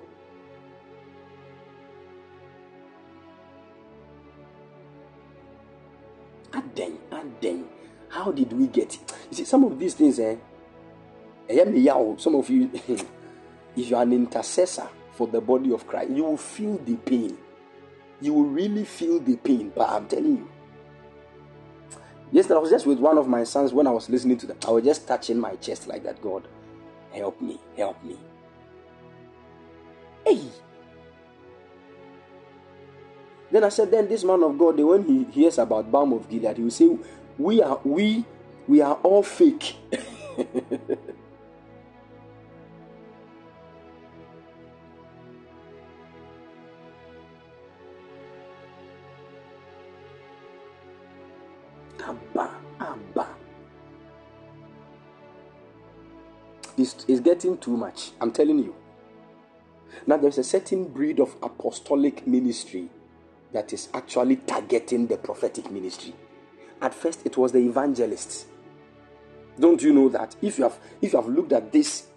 Aden, Aden. How did we get it? You see, some of these things, eh? Some of you, [laughs] if you are an intercessor for the body of Christ, you will feel the pain. You will really feel the pain. But I'm telling you, Yesterday, I was just with one of my sons when I was listening to them. I was just touching my chest like that. God, help me, help me. Hey. Then I said, then this man of God, when he hears about Balm of Gilead, he will say, We are we we are all fake. [laughs] Abba, Abba. It's, it's getting too much. I'm telling you. Now, there's a certain breed of apostolic ministry that is actually targeting the prophetic ministry. At first, it was the evangelists. Don't you know that? If you have if you have looked at this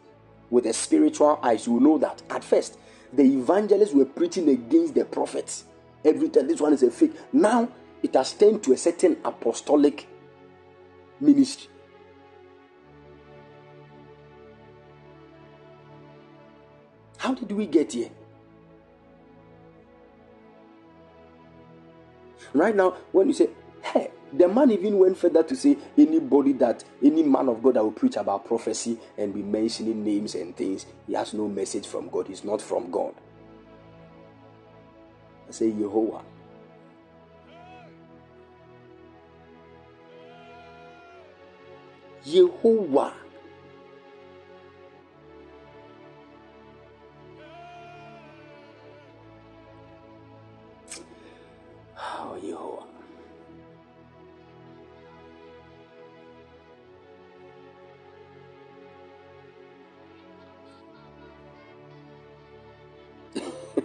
with a spiritual eyes, you know that at first the evangelists were preaching against the prophets. Every time this one is a fake. Now it has turned to a certain apostolic ministry. How did we get here? Right now, when you say, hey, The man even went further to say anybody that any man of God that will preach about prophecy and be mentioning names and things, he has no message from God. He's not from God. I say Jehovah. Jehovah. Oh.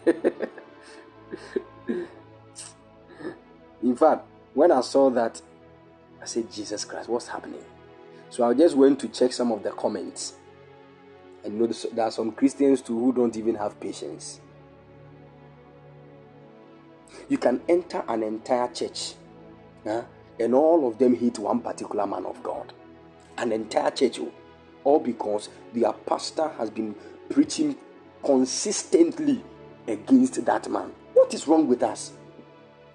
[laughs] In fact, when I saw that, I said, Jesus Christ, what's happening? So I just went to check some of the comments. And you know, there are some Christians too who don't even have patience. You can enter an entire church, huh, and all of them hate one particular man of God. An entire church, oh, all because their pastor has been preaching consistently against that man. What is wrong with us?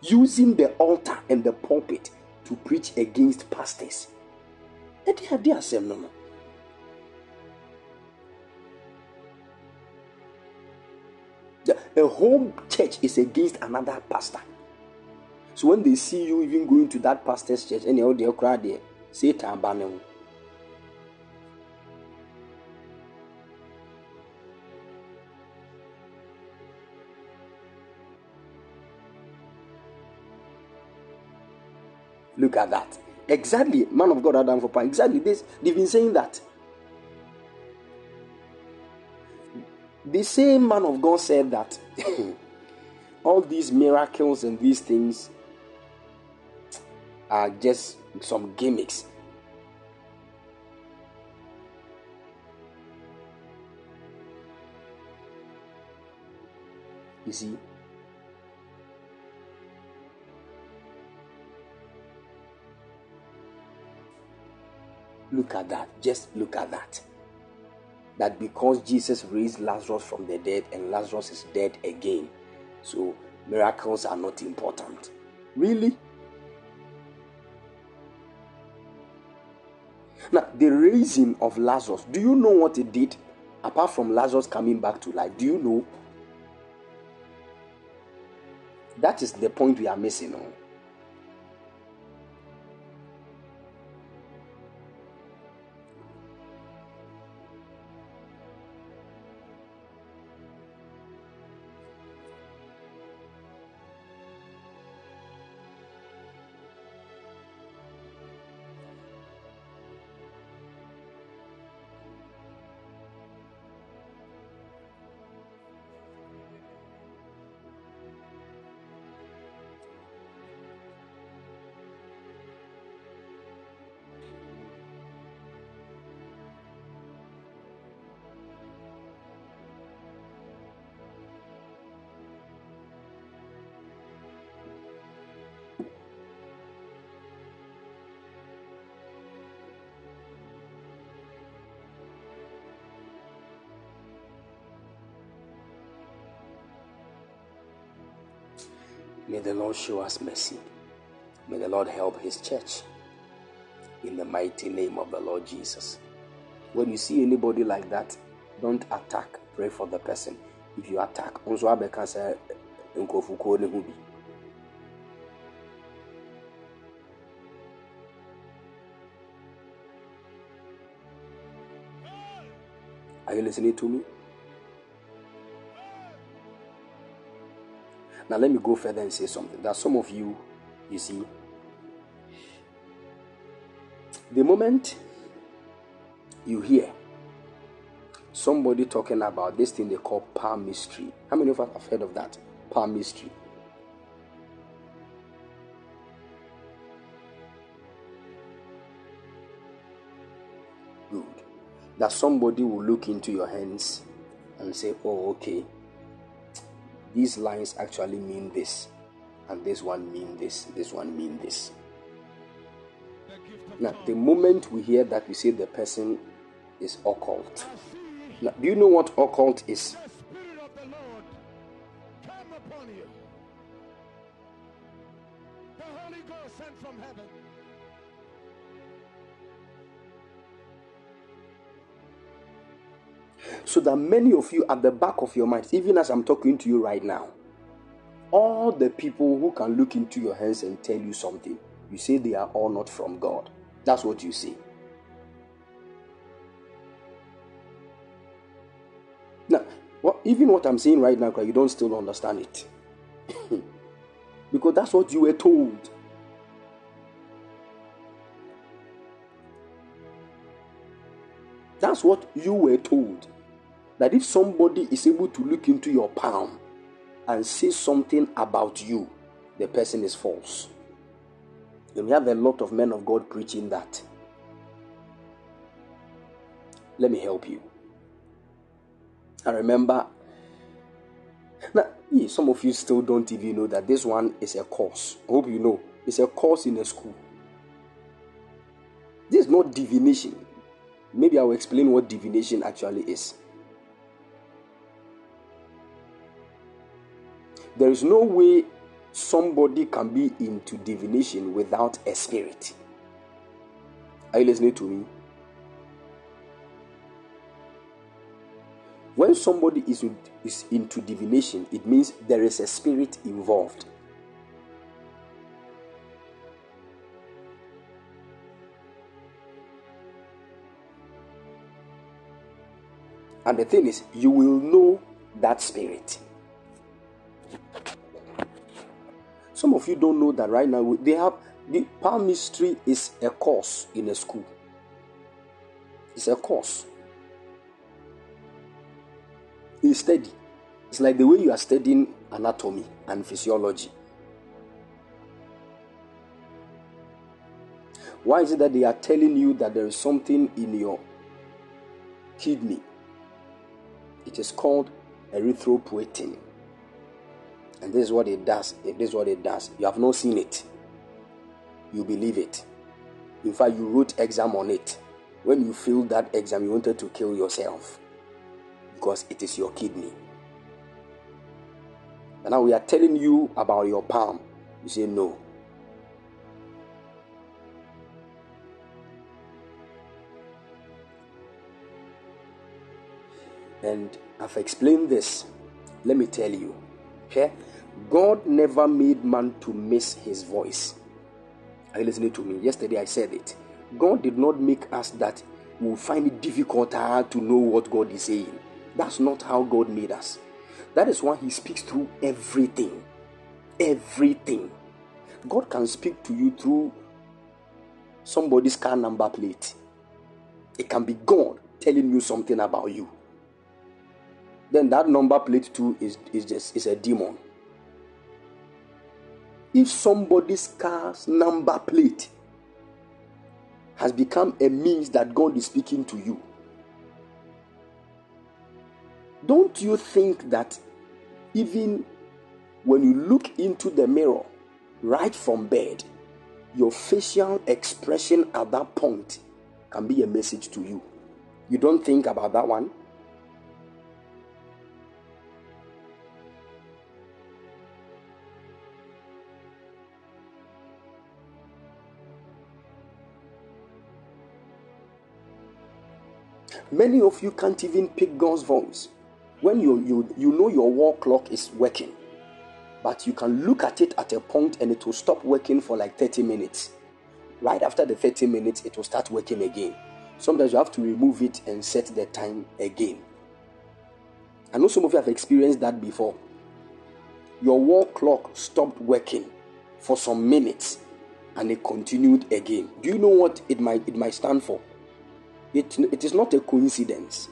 Using the altar and the pulpit to preach against pastors. Ɛde ade asɛm no no. A whole church is against another pastor. So when they see you even going to that pastor's church, and all they cry there, Satan ban them. Look at that. Exactly, man of God Adam for power. Exactly this. They've been saying that. The same man of God said that [laughs] all these miracles and these things are just some gimmicks. You see, Look at that. Just look at that. That because Jesus raised Lazarus from the dead and Lazarus is dead again, so miracles are not important. Really? Now, the raising of Lazarus, do you know what it did? Apart from Lazarus coming back to life, do you know? That is the point we are missing on. Lord show us mercy. May the Lord help His church. In the mighty name of the Lord Jesus. When you see anybody like that, don't attack. Pray for the person. If you attack. Are you listening to me? Now, let me go further and say something. That some of you, you see, the moment you hear somebody talking about this thing they call palmistry, how many of us have heard of that? Palmistry. Good. That somebody will look into your hands and say, Oh, okay these lines actually mean this and this one mean this this one mean this. Now the moment we hear that we say the person is occult. Now do you know what occult is So that many of you at the back of your minds, even as I'm talking to you right now, all the people who can look into your hands and tell you something, you say they are all not from God. That's what you say. Now, what, even what I'm saying right now, you don't still understand it. [laughs] because that's what you were told. That's what you were told. That if somebody is able to look into your palm and say something about you, the person is false. And we have a lot of men of God preaching that. Let me help you. I remember. Now, some of you still don't even know that this one is a course. I hope you know. It's a course in a school. This is not divination. Maybe I will explain what divination actually is. There is no way somebody can be into divination without a spirit. Are you listening to me? When somebody is, is into divination, it means there is a spirit involved. And the thing is, you will know that spirit. Some of you don't know that right now. They have the palmistry is a course in a school. It's a course. You study. It's like the way you are studying anatomy and physiology. Why is it that they are telling you that there is something in your kidney it is called erythropoietin. And this is what it does. This is what it does. You have not seen it. You believe it. In fact, you wrote exam on it. When you failed that exam, you wanted to kill yourself because it is your kidney. And now we are telling you about your palm. You say no. And I've explained this. Let me tell you. Okay? God never made man to miss his voice. Are you listening to me? Yesterday I said it. God did not make us that we find it difficult uh, to know what God is saying. That's not how God made us. That is why He speaks through everything. Everything. God can speak to you through somebody's car number plate. It can be God telling you something about you then that number plate too is, is just is a demon. If somebody's car's number plate has become a means that God is speaking to you, don't you think that even when you look into the mirror right from bed, your facial expression at that point can be a message to you? You don't think about that one? Many of you can't even pick God's voice. When you, you, you know your wall clock is working, but you can look at it at a point and it will stop working for like 30 minutes. Right after the 30 minutes, it will start working again. Sometimes you have to remove it and set the time again. I know some of you have experienced that before. Your wall clock stopped working for some minutes and it continued again. Do you know what it might it might stand for? It, it is not a coincidence.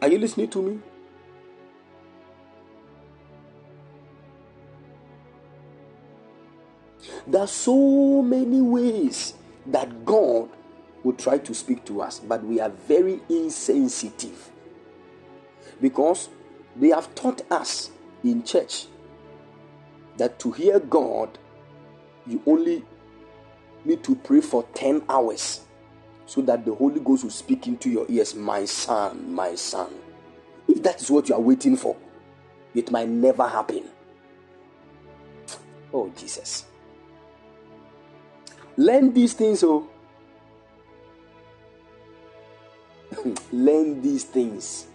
Are you listening to me? There are so many ways that God will try to speak to us, but we are very insensitive because they have taught us in church that to hear God, you only need to pray for 10 hours. so that the Holy Ghost will speak into your ears, My son, my son. If that is what you are waiting for, it might never happen. Oh, Jesus. Learn these things, oh. [laughs] Learn these things.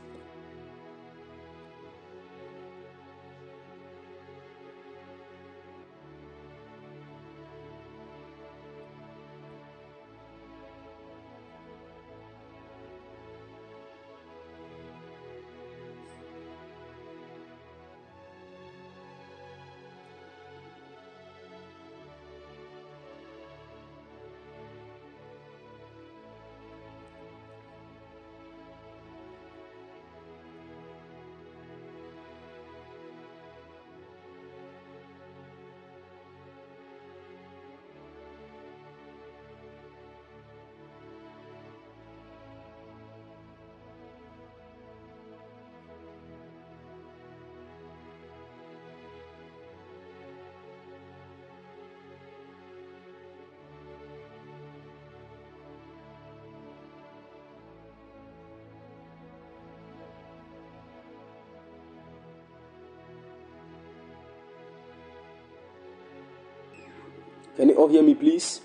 Can you all hear me, please?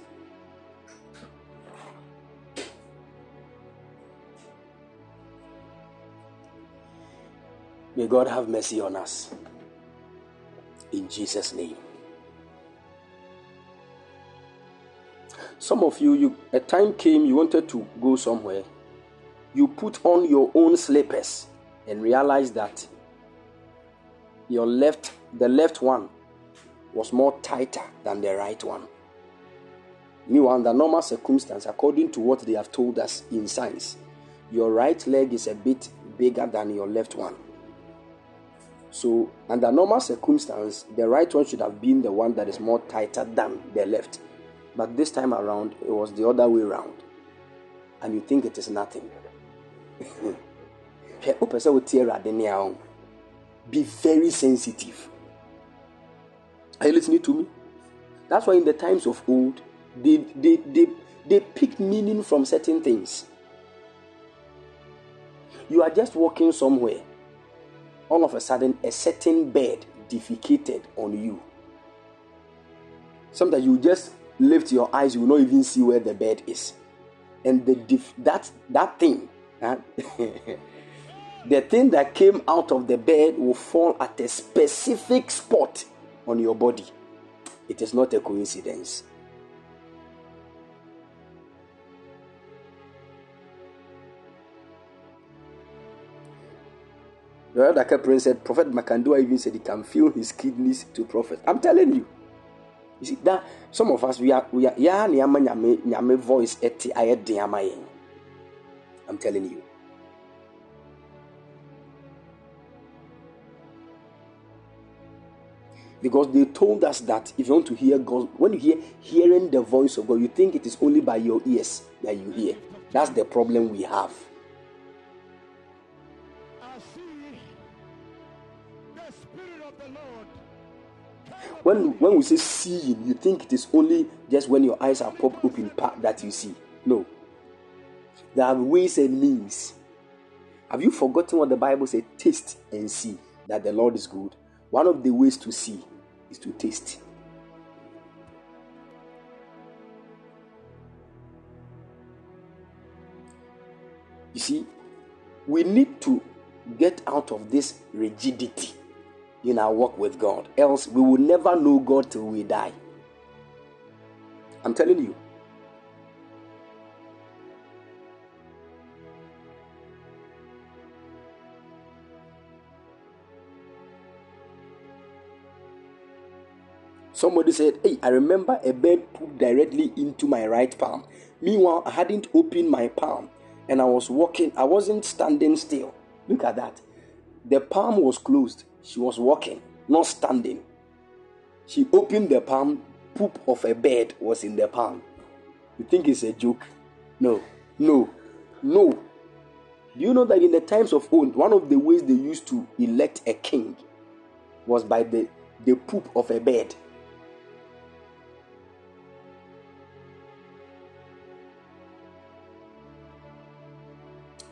May God have mercy on us. In Jesus' name. Some of you, you a time came you wanted to go somewhere. You put on your own slippers and realized that your left, the left one was more tighter than the right one. Meanwhile, under normal circumstance, according to what they have told us in science, your right leg is a bit bigger than your left one. So, under normal circumstance, the right one should have been the one that is more tighter than the left. But this time around, it was the other way around. And you think it is nothing. [laughs] Be very sensitive. Are you listening to me? That's why in the times of old, they, they, they, they picked meaning from certain things. You are just walking somewhere. All of a sudden, a certain bed defecated on you. Sometimes you just lift your eyes, you will not even see where the bed is. And the def- that, that thing, huh? [laughs] the thing that came out of the bed will fall at a specific spot on your body. It is not a coincidence. The other prince said, Prophet Makandiwa even said he can feel his kidneys to prophet. I'm telling you. You see that some of us we are we are yeah voice eti I'm telling you. Because they told us that if you want to hear God, when you hear hearing the voice of God, you think it is only by your ears that you hear. That's the problem we have. When, when we say seeing, you think it is only just when your eyes are popped open that you see. No. There are ways and means. Have you forgotten what the Bible said? Taste and see that the Lord is good. One of the ways to see is to taste. You see, we need to get out of this rigidity in our walk with God, else, we will never know God till we die. I'm telling you. Somebody said, Hey, I remember a bird pooped directly into my right palm. Meanwhile, I hadn't opened my palm and I was walking. I wasn't standing still. Look at that. The palm was closed. She was walking, not standing. She opened the palm. Poop of a bird was in the palm. You think it's a joke? No, no, no. Do you know that in the times of old, one of the ways they used to elect a king was by the, the poop of a bird?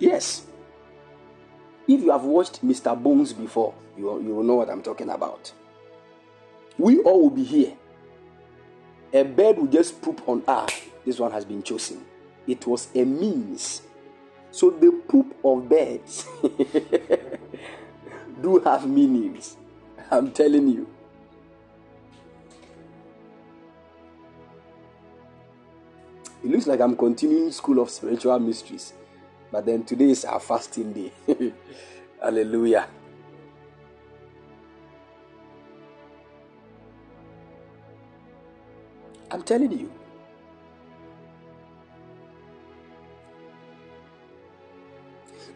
Yes. If you have watched Mr. Bones before, you, you will know what I'm talking about. We all will be here. A bird will just poop on ah, this one has been chosen. It was a means. So the poop of birds [laughs] do have meanings. I'm telling you. It looks like I'm continuing School of Spiritual Mysteries. But then today is our fasting day. [laughs] Hallelujah. I'm telling you.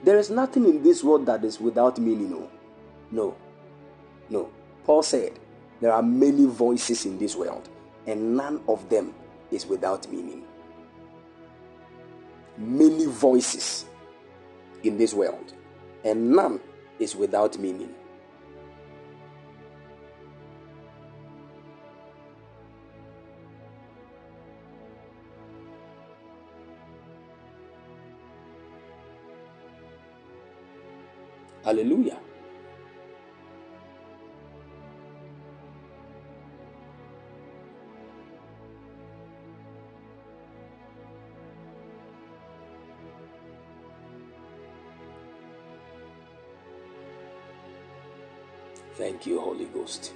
There is nothing in this world that is without meaning. No. No. No. Paul said, There are many voices in this world, and none of them is without meaning many voices in this world, and none is without meaning. Hallelujah. Ghost.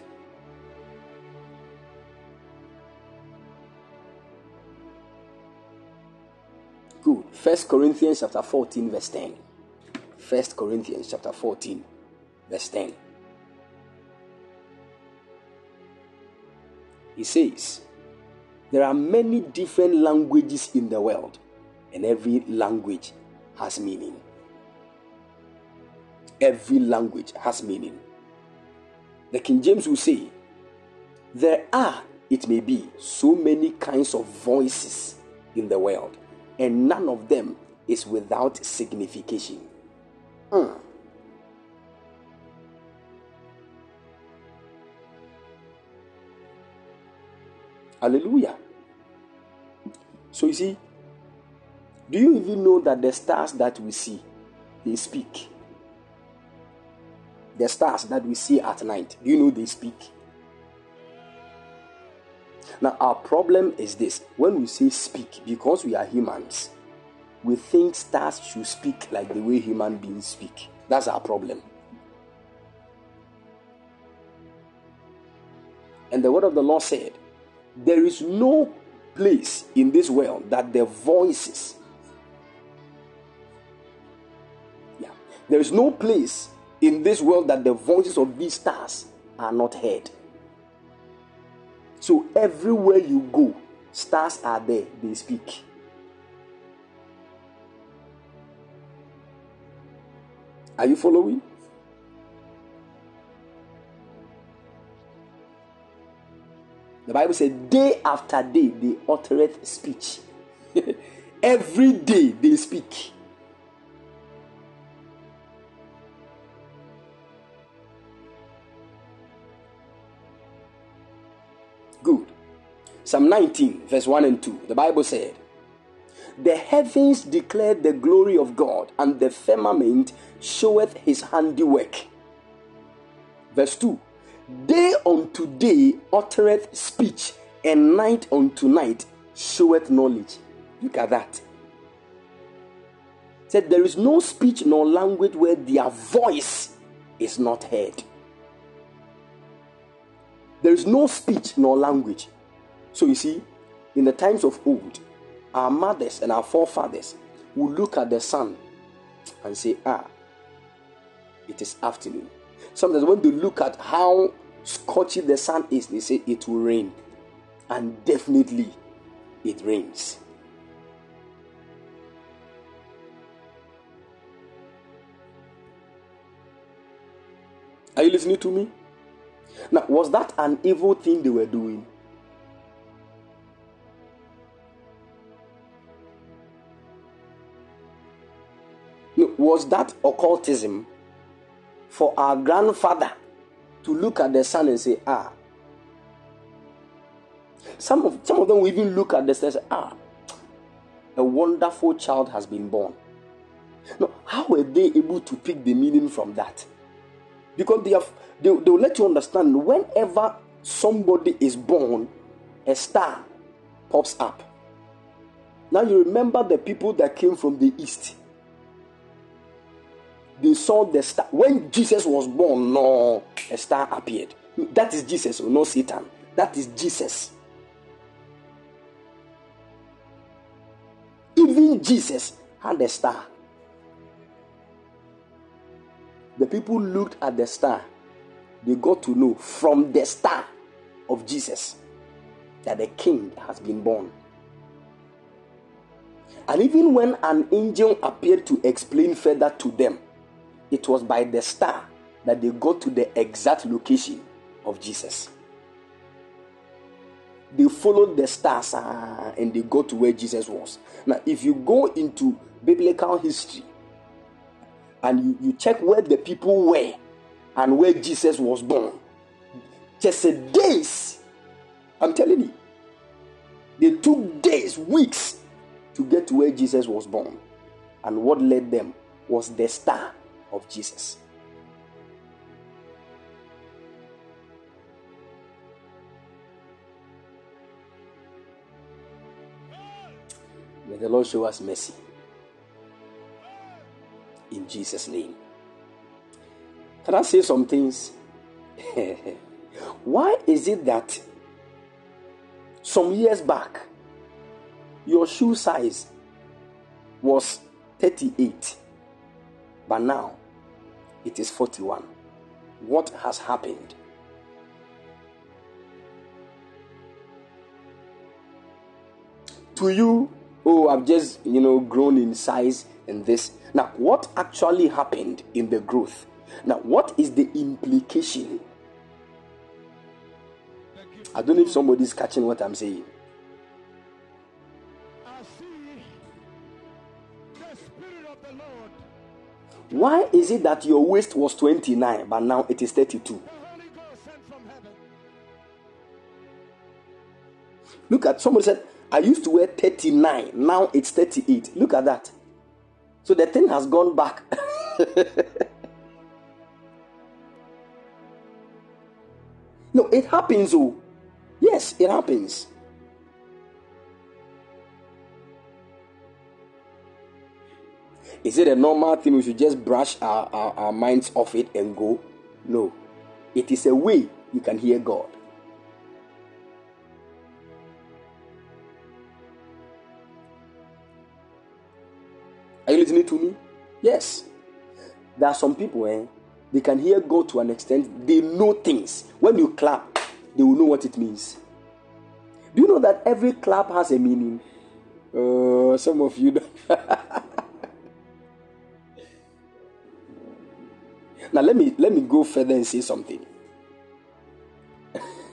Good. First Corinthians chapter 14, verse 10. First Corinthians chapter 14, verse 10. He says, There are many different languages in the world, and every language has meaning. Every language has meaning. The King James will say, There are, it may be, so many kinds of voices in the world, and none of them is without signification. Mm. Hallelujah. So you see, do you even know that the stars that we see, they speak? The stars that we see at night, do you know they speak? Now, our problem is this when we say speak, because we are humans, we think stars should speak like the way human beings speak. That's our problem. And the word of the Lord said, There is no place in this world that the voices, yeah, there is no place in this world that the voices of these stars are not heard. So everywhere you go, stars are there, they speak. Are you following? The Bible said, day after day they uttereth speech. [laughs] Every day they speak. Psalm 19, verse 1 and 2, the Bible said, The heavens declare the glory of God, and the firmament showeth his handiwork. Verse 2 Day unto day uttereth speech, and night unto night showeth knowledge. Look at that. said there is no speech nor language where their voice is not heard. There is no speech nor language so you see, in the times of old, our mothers and our forefathers would look at the sun and say, Ah, it is afternoon. Sometimes when they look at how scorchy the sun is, they say it will rain. And definitely it rains. Are you listening to me? Now, was that an evil thing they were doing? Was that occultism for our grandfather to look at the sun and say, ah? Some of, some of them will even look at the sun and say, ah, a wonderful child has been born. Now, how were they able to pick the meaning from that? Because they have they, they will let you understand whenever somebody is born, a star pops up. Now you remember the people that came from the east. They saw the star. When Jesus was born, no, a star appeared. That is Jesus, not Satan. That is Jesus. Even Jesus had a star. The people looked at the star. They got to know from the star of Jesus that the king has been born. And even when an angel appeared to explain further to them, it was by the star that they got to the exact location of Jesus. They followed the stars uh, and they got to where Jesus was. Now, if you go into biblical history and you, you check where the people were and where Jesus was born, just a days, I'm telling you, they took days, weeks to get to where Jesus was born. And what led them was the star of Jesus. May the Lord show us mercy. In Jesus' name. Can I say some things? [laughs] Why is it that some years back your shoe size was 38, but now it is 41? What has happened? To you, oh, I've just, you know, grown in size and this. Now, what actually happened in the growth? Now, what is the implication? I don't know if somebody's catching what I'm saying. Why is it that your waist was 29 but now it is 32? Look at somebody said, I used to wear 39, now it's 38. Look at that. So the thing has gone back. [laughs] no, it happens, oh. Yes, it happens. Is it a normal thing we should just brush our, our, our minds off it and go? No. It is a way you can hear God. Are you listening to me? Yes. There are some people, eh? They can hear God to an extent. They know things. When you clap, they will know what it means. Do you know that every clap has a meaning? Uh, some of you don't. [laughs] now let me let me go further and say something. [laughs]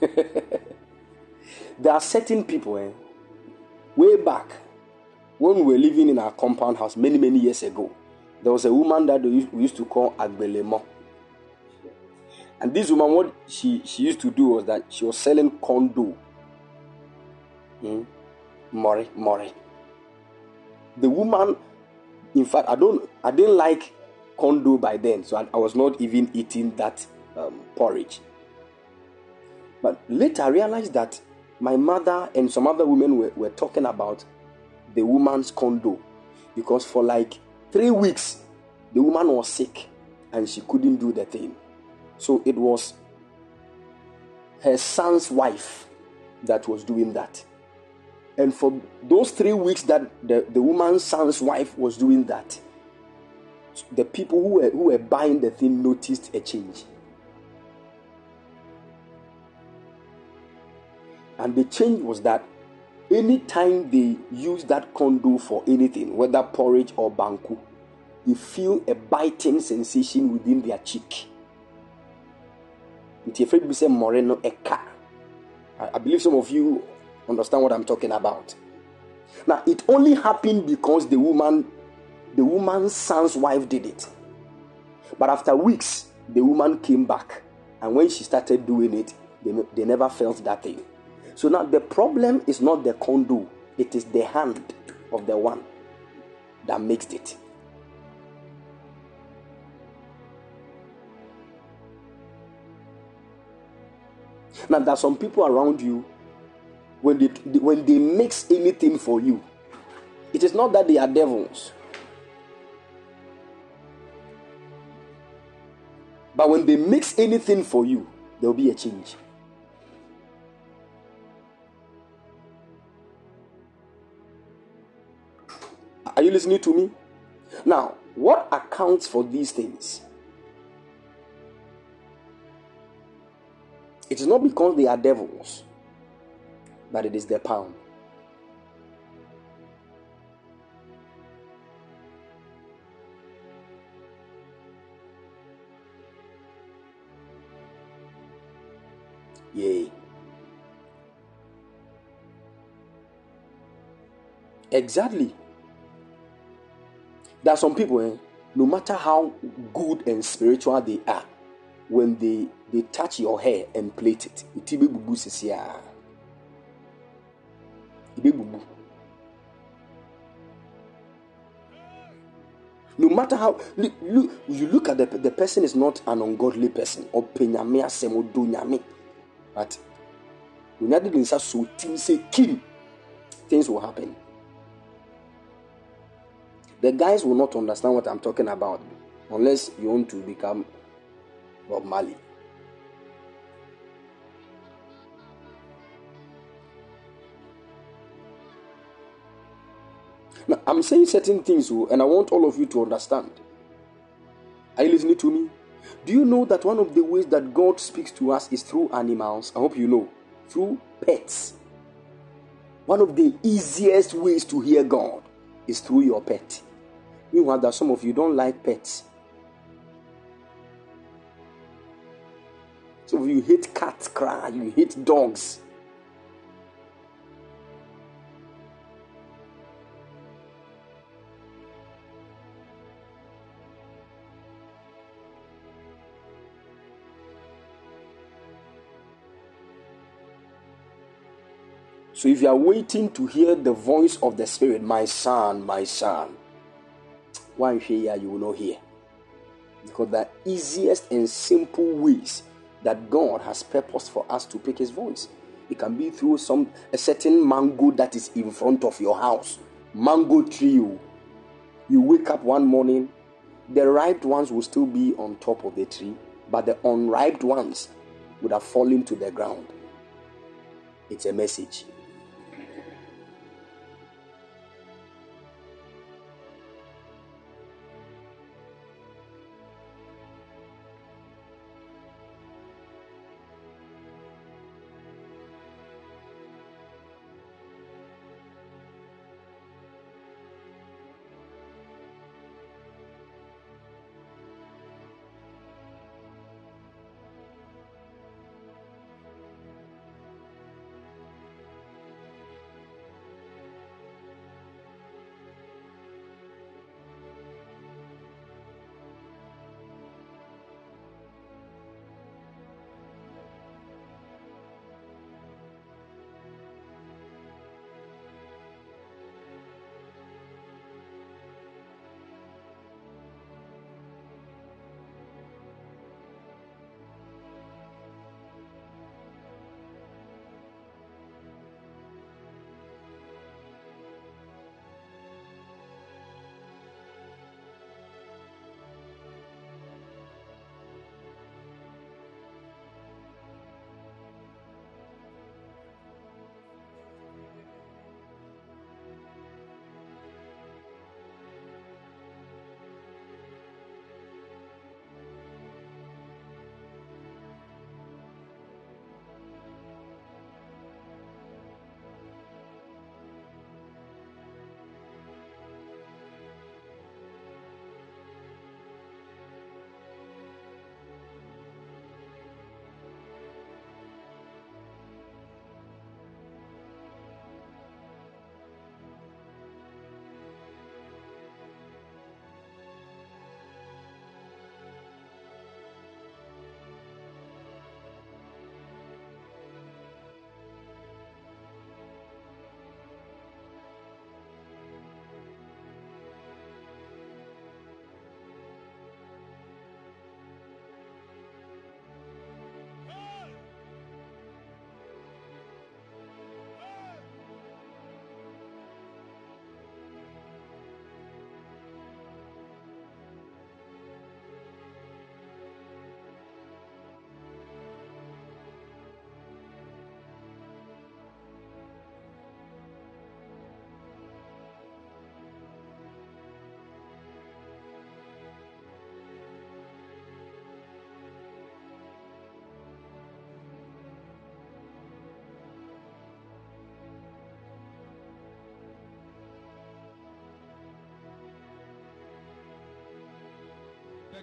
there are certain people, eh, way back when we were living in our compound house many many years ago. There was a woman that we used to call Agbelemo. And this woman, what she, she used to do was that she was selling corn dough. Hmm? Mori, Mori. The woman, in fact, I don't, I didn't like corn dough by then, so I, was not even eating that um, porridge. But later I realized that my mother and some other women were, were talking about the woman's corn dough because for like three weeks the woman was sick and she couldn't do the thing. So it was her son's wife that was doing that. And for those three weeks that the, the woman's son's wife was doing that, the people who were, who were buying the thing noticed a change. And the change was that anytime they use that corn dough for anything, whether porridge or banku, you feel a biting sensation within their cheek. It's afraid to say Moreno Eka. I believe some of you understand what I'm talking about. Now it only happened because the woman, the woman's son's wife did it. But after weeks, the woman came back. And when she started doing it, they, they never felt that thing. So now the problem is not the corn dough, it is the hand of the one that mixed it. Now there are some people around you when they when they mix anything for you. It is not that they are devils. But when they mix anything for you, there will be a change. Are you listening to me? Now, what accounts for these things? It is not because they are devils, but it is their pound. Yay. Exactly. There are some people, eh, no matter how good and spiritual they are, when they they touch your hair and plait it, it will be. No matter how look, look, you look at the the person is not an ungodly person or penyame asem do nyame, but did so team say kim, things will happen. The guys will not understand what I'm talking about unless you want to become Bob Marley. Now, I'm saying certain things, oh, and I want all of you to understand. Are you listening to me? Do you know that one of the ways that God speaks to us is through animals? I hope you know. Through pets. One of the easiest ways to hear God is through your pet. Meanwhile, that some of you don't like pets. Some of you hate cats cry, you hate dogs. So if you are waiting to hear the voice of the Spirit, my son, my son, one here you will not hear. Because the easiest and simple ways that God has purposed for us to pick his voice. It can be through some a certain mango that is in front of your house. Mango tree. Oh. You wake up one morning, the ripe ones will still be on top of the tree, but the unripe ones would have fallen to the ground. It's a message.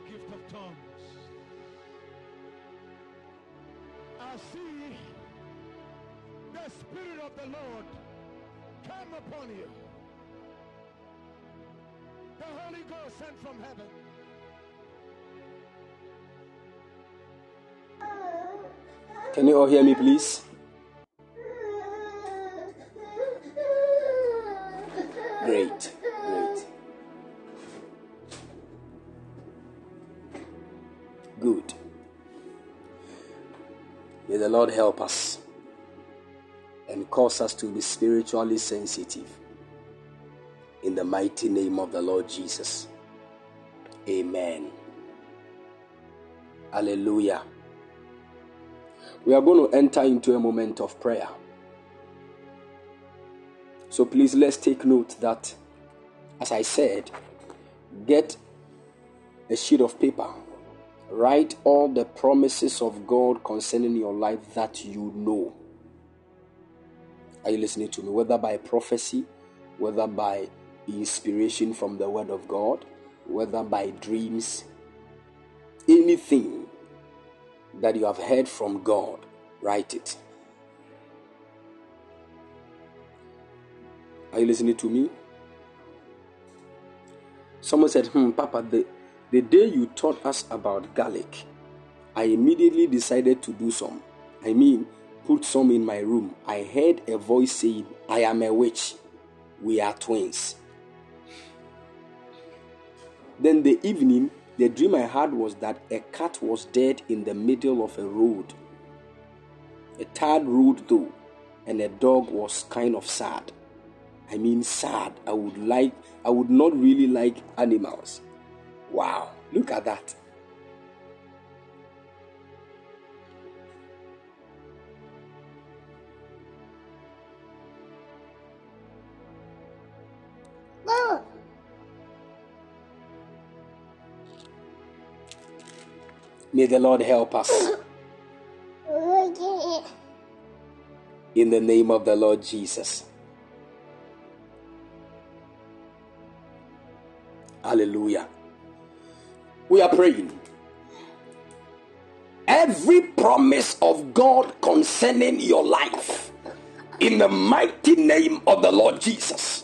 Gift of tongues. I see the Spirit of the Lord come upon you. The Holy Ghost sent from heaven. Can you all hear me, please? Lord help us and cause us to be spiritually sensitive. In the mighty name of the Lord Jesus. Amen. Hallelujah. We are going to enter into a moment of prayer. So please let's take note that, as I said, get a sheet of paper. Write all the promises of God concerning your life that you know. Are you listening to me? Whether by prophecy, whether by inspiration from the Word of God, whether by dreams, anything that you have heard from God, write it. Are you listening to me? Someone said, Hmm, Papa, the, the day you taught us about garlic, I immediately decided to do some. I mean, put some in my room. I heard a voice saying, I am a witch. We are twins. Then the evening, the dream I had was that a cat was dead in the middle of a road. A tarred road, though, and a dog was kind of sad. I mean, sad. I would like, I would not really like animals. Wow, look at that. May the Lord help us. [laughs] In the name of the Lord Jesus. Hallelujah. We are praying. Every promise of God concerning your life, in the mighty name of the Lord Jesus,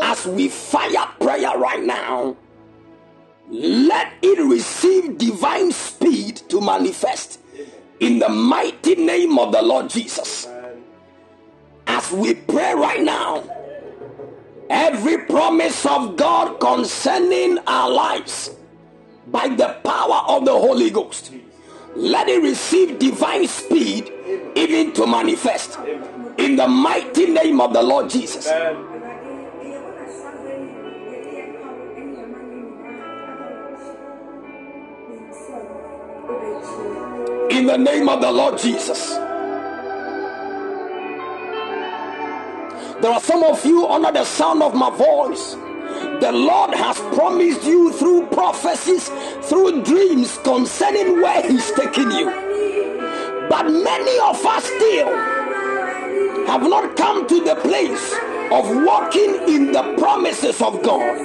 as we fire prayer right now, let it receive divine speed to manifest in the mighty name of the Lord Jesus. As we pray right now, every promise of God concerning our lives by the power of the Holy Ghost, let it receive divine speed even to manifest in the mighty name of the Lord Jesus. In the name of the Lord Jesus. There are some of you under the sound of my voice. The Lord has promised you through prophecies, through dreams concerning where He's taking you. But many of us still have not come to the place of walking in the promises of God.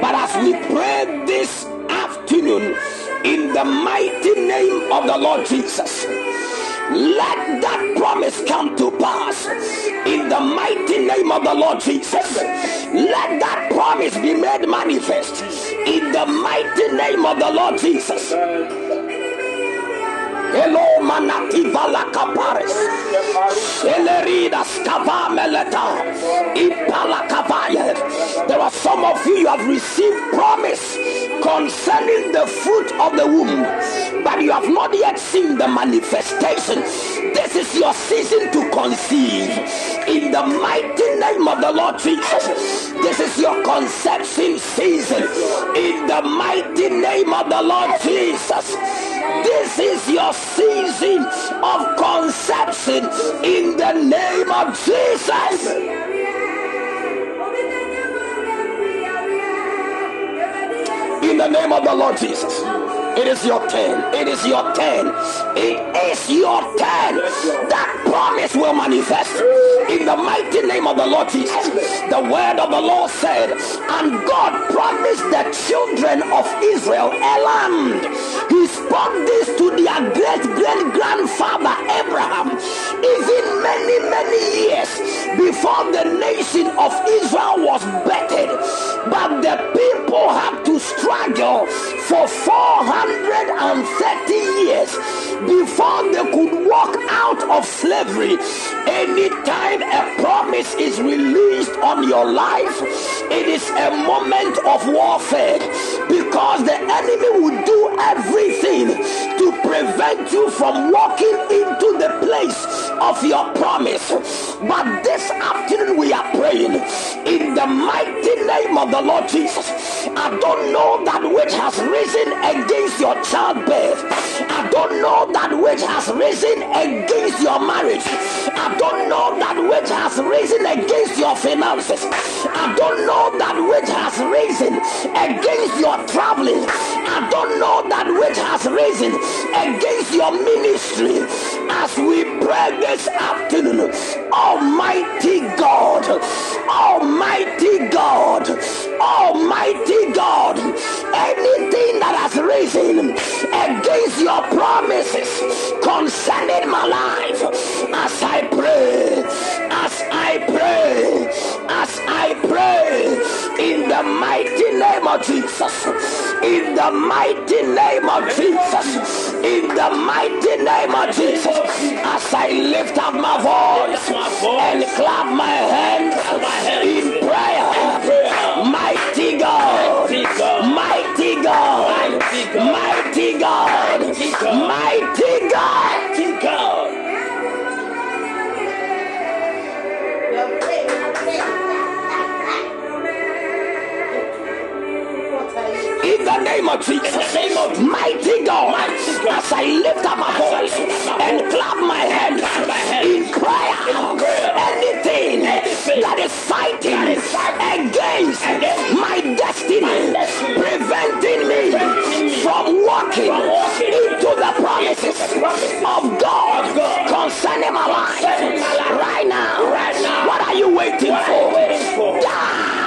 But as we pray this afternoon, in the mighty name of the Lord Jesus. Let that promise come to pass in the mighty name of the Lord Jesus. Let that promise be made manifest in the mighty name of the Lord Jesus. Hello, manativa la capares. Elerida scava meleta. Impala cavaya. There are some of you, you have received promise concerning the fruit of the womb, but you have not yet seen the manifestation. This is your season to conceive in the mighty name of the Lord Jesus. This is your conception season in the mighty name of the Lord Jesus. This is your season of conception in the name of Jesus. In the name of the Lord Jesus. It is your turn. It is your turn. It is your turn. That promise will manifest In the mighty name of the Lord Jesus. The word of the Lord said, and God promised the children of Israel a land. He spoke this to their great great grandfather Abraham, even many, many years before the nation of Israel was bettered. But the people had to struggle for 430 years before they could walk out of slavery. Anytime a promise is released on your life, it is a moment of warfare because the enemy will do everything to prevent you from walking into the place of your promise. But this afternoon we are praying in the mighty name of the Lord Jesus. I don't know that which has risen against your childbirth. I don't know that which has risen against your marriage. I don't know that which has risen against your finances. I don't know that which has risen against your traveling. I don't know that which has risen against your ministry. As we pray this afternoon, Almighty God, Almighty God, Almighty God, anything that has risen against your promises concerning my life, as I pray, as I pray, as I pray, in the mighty name of Jesus, in the mighty name of Jesus, in the mighty name of Jesus, as I lift up my voice and clap my In the name of Jesus, mighty God, as I lift up my voice and clap my hands in prayer, anything that is fighting against my destiny, preventing me from walking into the promises of God concerning my life, right now, what are you waiting for? Die,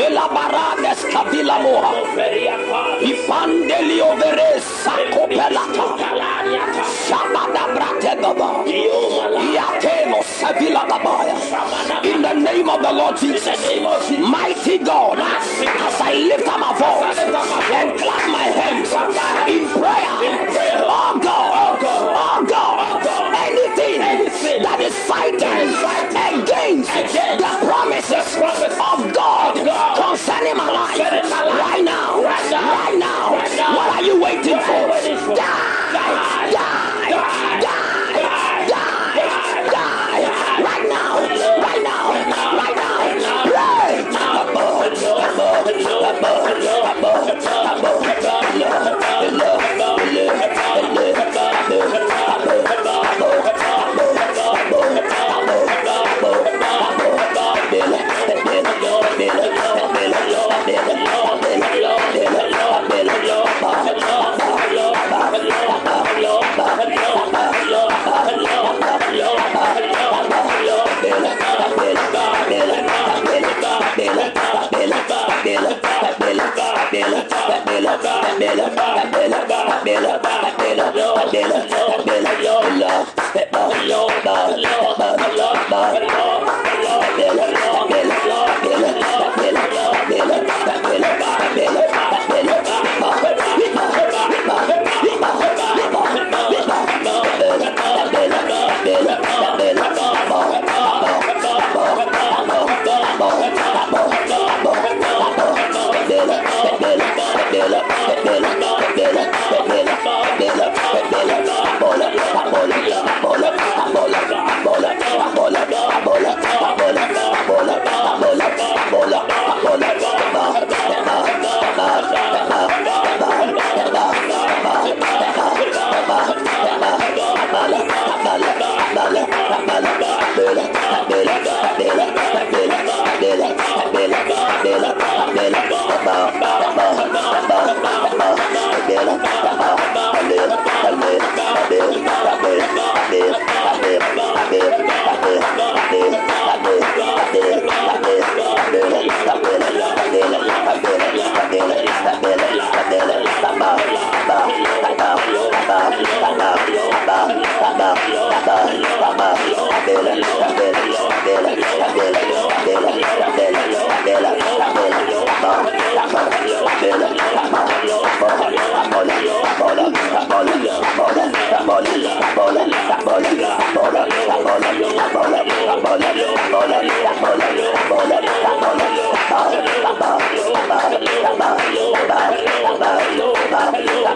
Elabarades kabila moha Ipandelio veresa kopelata. Shabada brategaba Iatemo sevila gabaya In the name of the Lord Jesus. Mighty God. As I lift up my voice And clap my hands In prayer. Oh God. Oh God. Anything that is fighting against the promises of God concerning my life are you waiting for? Die, die, die, die, die, right now, right now, right now. Pray.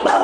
Bye.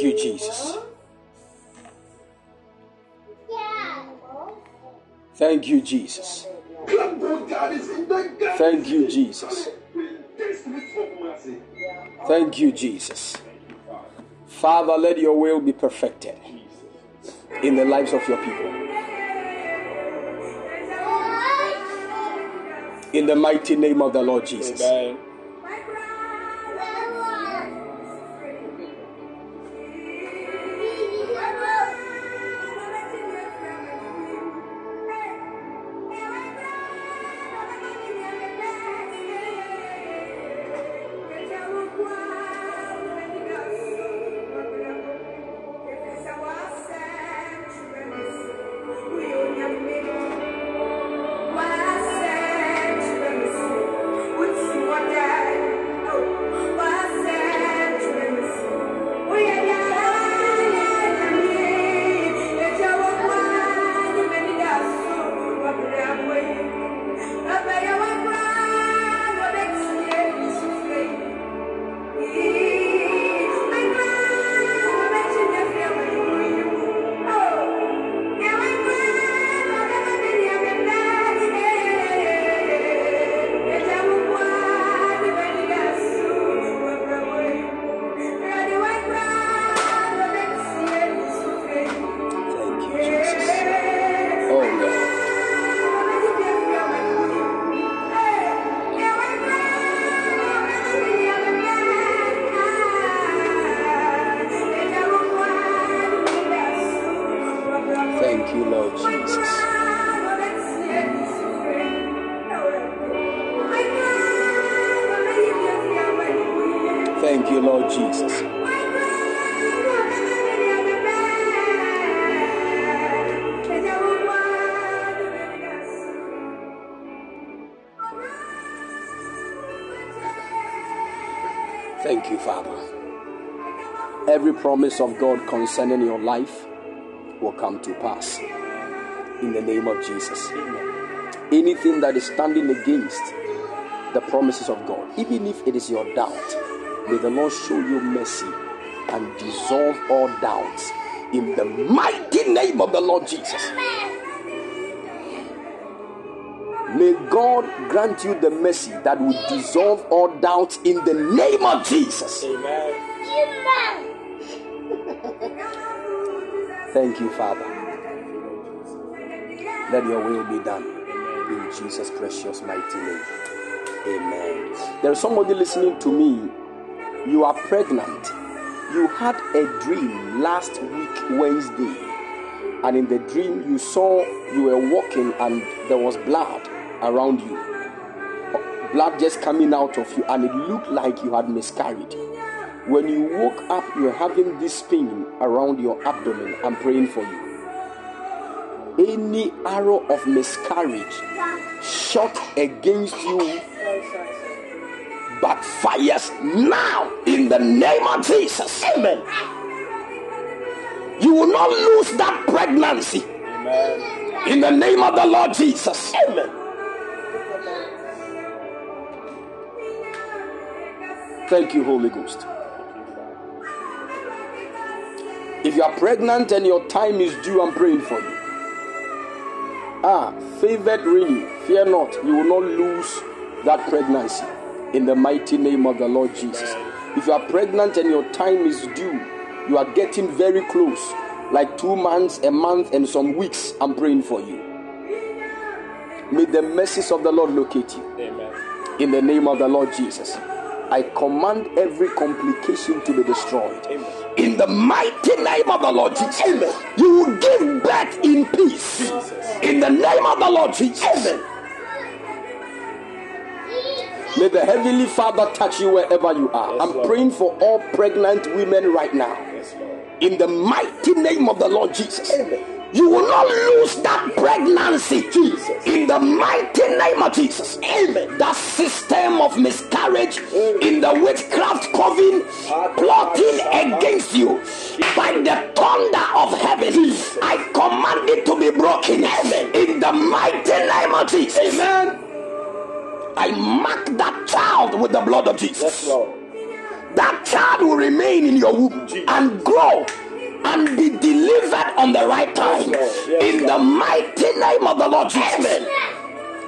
Thank you, Jesus. Thank you, Jesus. Thank you, Jesus. Thank you, Jesus. Father, let your will be perfected in the lives of your people. In the mighty name of the Lord Jesus. Thank promise of God concerning your life will come to pass in the name of Jesus. Amen. Anything that is standing against the promises of God, even if it is your doubt, may the Lord show you mercy and dissolve all doubts in the mighty name of the Lord Jesus. May God grant you the mercy that will dissolve all doubts in the name of Jesus. Thank you, Father. Let your will be done in Jesus' precious mighty name. Amen. There is somebody listening to me. You are pregnant. You had a dream last week, Wednesday, and in the dream, you saw you were walking and there was blood around you. Blood just coming out of you, and it looked like you had miscarried. When you woke up, you're having this pain around your abdomen. I'm praying for you. Any arrow of miscarriage shot against you but backfires now in the name of Jesus. Amen. You will not lose that pregnancy. Amen. In the name of the Lord Jesus. Amen. Thank you, Holy Ghost. If you are pregnant and your time is due, I'm praying for you. Ah, favored really, fear not, you will not lose that pregnancy in the mighty name of the Lord Jesus. If you are pregnant and your time is due, you are getting very close, like two months, a month, and some weeks, I'm praying for you. May the mercies of the Lord locate you. In the name of the Lord Jesus. I command every complication to be destroyed. In the mighty name of the Lord Jesus. You will give birth in peace. In the name of the Lord Jesus. Amen. May the Heavenly Father touch you wherever you are. I'm praying for all pregnant women right now. In the mighty name of the Lord Jesus. You will not lose that pregnancy. Jesus. In the mighty name of Jesus. Amen. That system of miscarriage in the witchcraft coven plotting against you by the thunder of heaven. I command it to be broken. Amen. In the mighty name of Jesus. Amen. I mark that child with the blood of Jesus. that child will remain in your womb and grow and be delivered on the right time. In the mighty name of the Lord Jesus.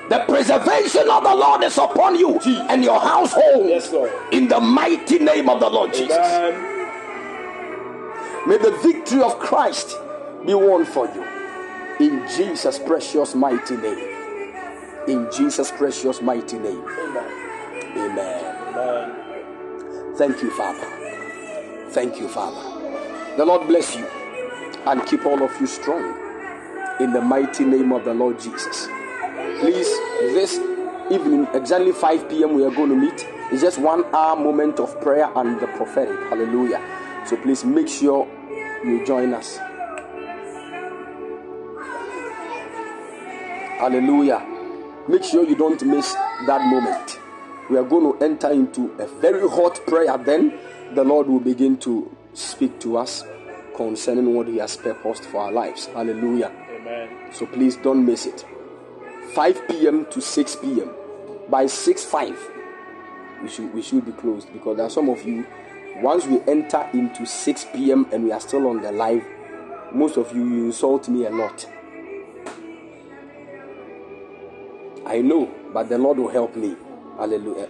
The preservation of the Lord is upon you and your household. Yes, Lord. In the mighty name of the Lord Jesus. Amen. May the victory of Christ be won for you. In Jesus' precious mighty name. In Jesus' precious mighty name. Amen. Amen. Thank you, Father. Thank you, Father. The Lord bless you and keep all of you strong. In the mighty name of the Lord Jesus. Please, this evening, exactly 5 p.m., we are going to meet. It's just one hour moment of prayer and the prophetic. Hallelujah. So please make sure you join us. Hallelujah. Make sure you don't miss that moment. We are going to enter into a very hot prayer. Then the Lord will begin to speak to us concerning what He has purposed for our lives. Hallelujah. Amen. So please don't miss it. 5 p.m. to 6 p.m. By 6 5, we should we should be closed because there are some of you. Once we enter into 6 p.m. and we are still on the live, most of you, you insult me a lot. I know, but the Lord will help me. Hallelujah.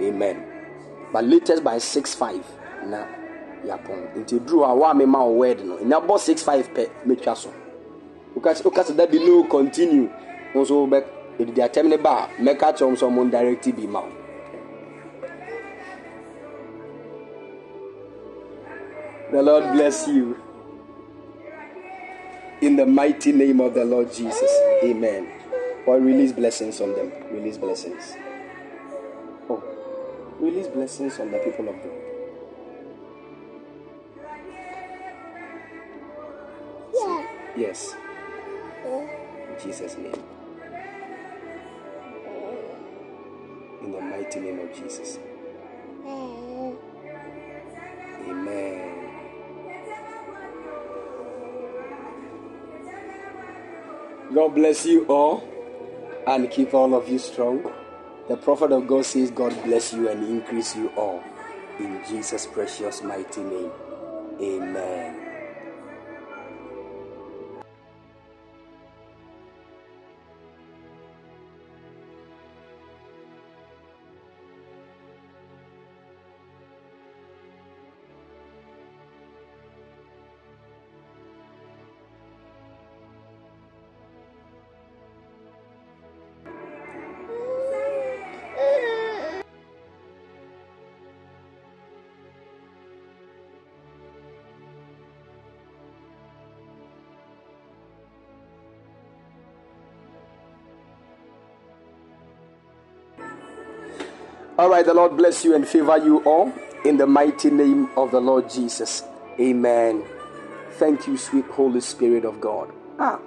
Amen. But latest by 6 5 na yɛapɔn. Nti duru a ah, wa mema wo word no. Ɛnya bɔ 6 5 pɛ metwa so. Woka sɛ that be no continue. Wo nso ɛdidi atɛm ne ba a mɛka kyerɛ wo sɛ ɔmo direct bi ma. The Lord bless you. In the mighty name of the Lord Jesus. Amen. Or release blessings on them. Release blessings. Release blessings on the people of God. Yes. In Jesus' name. In the mighty name of Jesus. Amen. God bless you all and keep all of you strong. The prophet of God says, God bless you and increase you all. In Jesus' precious mighty name. Amen. All right, the Lord bless you and favor you all in the mighty name of the Lord Jesus. Amen. Thank you, sweet Holy Spirit of God. Ah.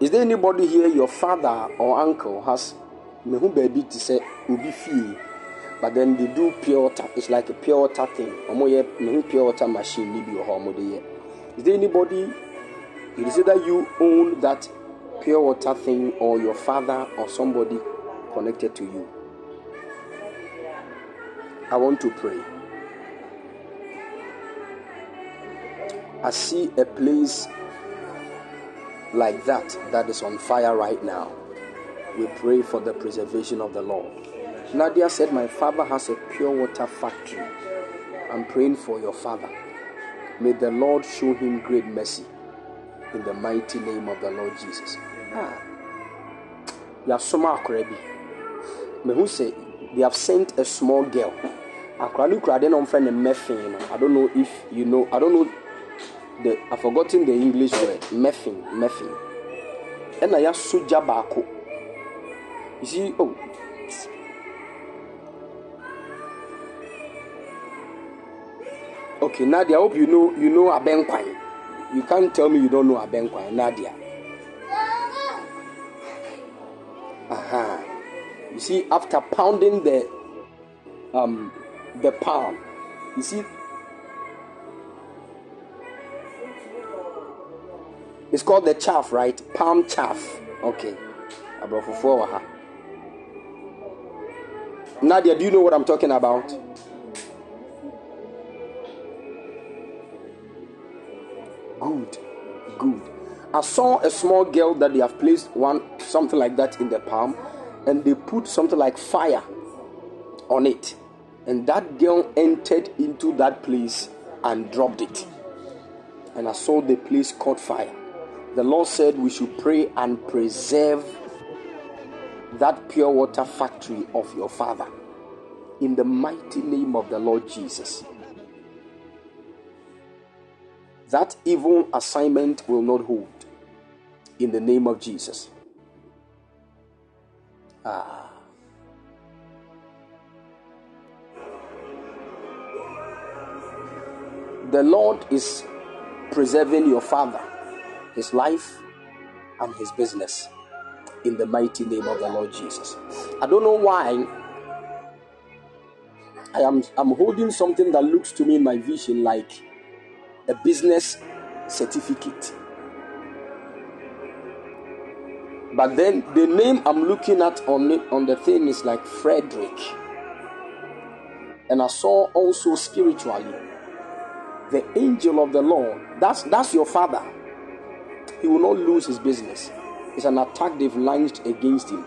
Is there anybody here, your father or uncle has me who baby to say ubi fee, but then they do pure water. It's like a pure water thing. Omo ye pure water machine ni bi hɔ, de. Is there anybody? It is either you own that pure water thing or your father or somebody connected to you. I want to pray. I see a place like that that is on fire right now. We pray for the preservation of the Lord. Nadia said, My father has a pure water factory. I'm praying for your father. May the Lord show him great mercy in the mighty name of the Lord Jesus. Ah. Yasoma akora bi. Mehu sɛ they have sent a small girl. Akora no kura de na ɔmfrɛ no Meffin no. I don't know if you know. I don't know the I've forgotten the English word. Meffin, Meffin. Ɛna yaso gya baako. You see, oh. Okay, Nadia, I hope you know you know Abenkwan. You can't tell me you don't know Abenkwan, Nadia. Aha. You see, after pounding the um the palm, you see it's called the chaff, right? Palm chaff. Okay. nadia do you know what i'm talking about good good i saw a small girl that they have placed one something like that in the palm and they put something like fire on it. And that girl entered into that place and dropped it. And i saw the place caught fire. The lord said we should pray and preserve that pure water factory of your father. In the mighty name of the lord jesus. That evil assignment will not hold. In the name of Jesus. Ah. The Lord is preserving your father, his life, and his business in the mighty name of the Lord Jesus. I don't know why I am I'm holding something that looks to me in my vision like a business certificate. But then the name I'm looking at on it, on the thing is like Frederick. And I saw also spiritually the angel of the Lord. That's that's your father. He will not lose his business. It's an attack they've launched against him,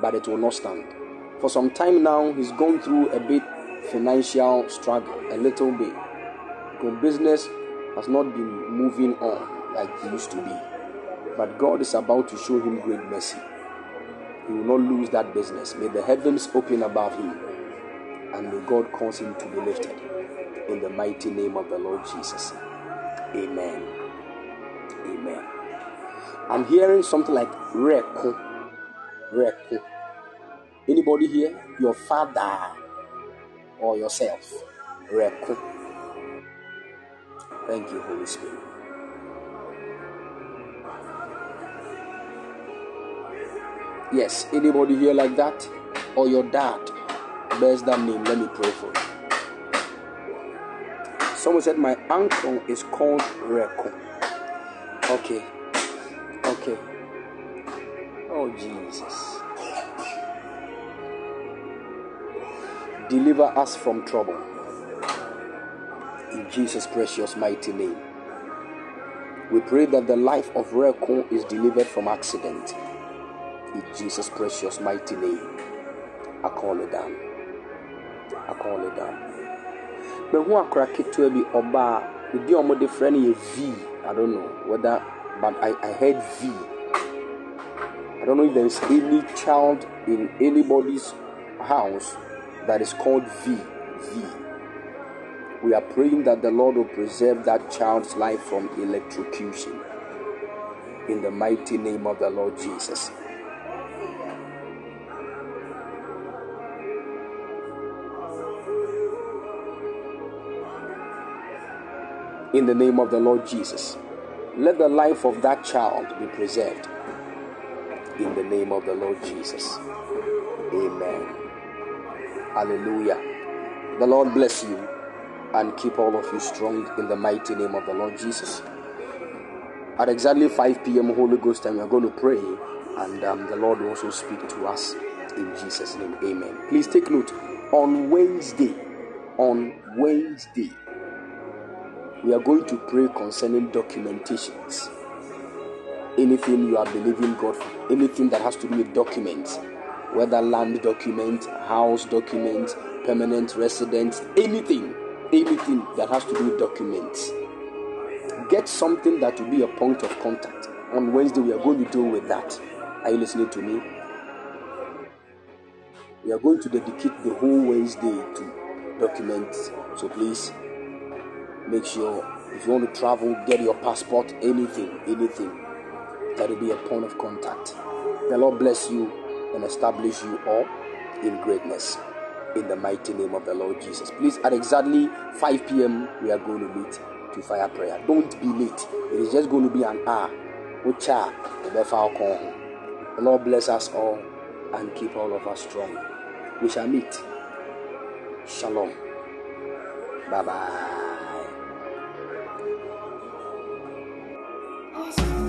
but it will not stand. For some time now, he's gone through a bit financial struggle, a little bit because business has not been moving on like it used to be. But God is about to show him great mercy. He will not lose that business. May the heavens open above him and may God cause him to be lifted. In the mighty name of the Lord Jesus. Amen. Amen. I'm hearing something like Reku. Reku. Anybody here? Your father or yourself? Reku. Thank you, Holy Spirit. Yes, anybody here like that? Or your dad bears that name? Let me pray for you. Someone said, My uncle is called Reko. Okay. Okay. Oh, Jesus. Deliver us from trouble. In Jesus' precious mighty name. We pray that the life of Reko is delivered from accident. In Jesus' precious mighty name. I call it down. I call it down. mehu akora ketewa bi ɔbaa ɛdi a wɔde frɛ no yɛ v i don't know whether but I, I heard v i don't know if there is any child in anybody's house that is called v v we are praying that the lord will preserve that child's life from electrocution in the mighty name of the lord jesus in the name of the Lord Jesus. Let the life of that child be preserved in the name of the Lord Jesus. Amen. Hallelujah. The Lord bless you and keep all of you strong in the mighty name of the Lord Jesus. At exactly 5 p.m. Holy Ghost time, we are going to pray, and um, the Lord will also speak to us in Jesus' name. Amen. Please take note on Wednesday, on Wednesday, we are going to pray concerning documentations. Anything you are believing God for, anything that has to do with documents, whether land document, house document, permanent residence, anything, anything that has to do with documents. Get something that will be a point of contact. On Wednesday, we are going to deal with that. Are you listening to me? We are going to dedicate the whole Wednesday to documents. So please make sure if you want to travel, get your passport, anything, anything. That will be a point of contact. The Lord bless you and establish you all in greatness. In the mighty name of the Lord Jesus. Please, at exactly 5 p.m., we are going to meet to fire prayer. Don't be late. It is just going to be an hour. Ucha, the Lord bless us all and keep all of us strong. We shall meet. Shalom. Bye bye. Awesome.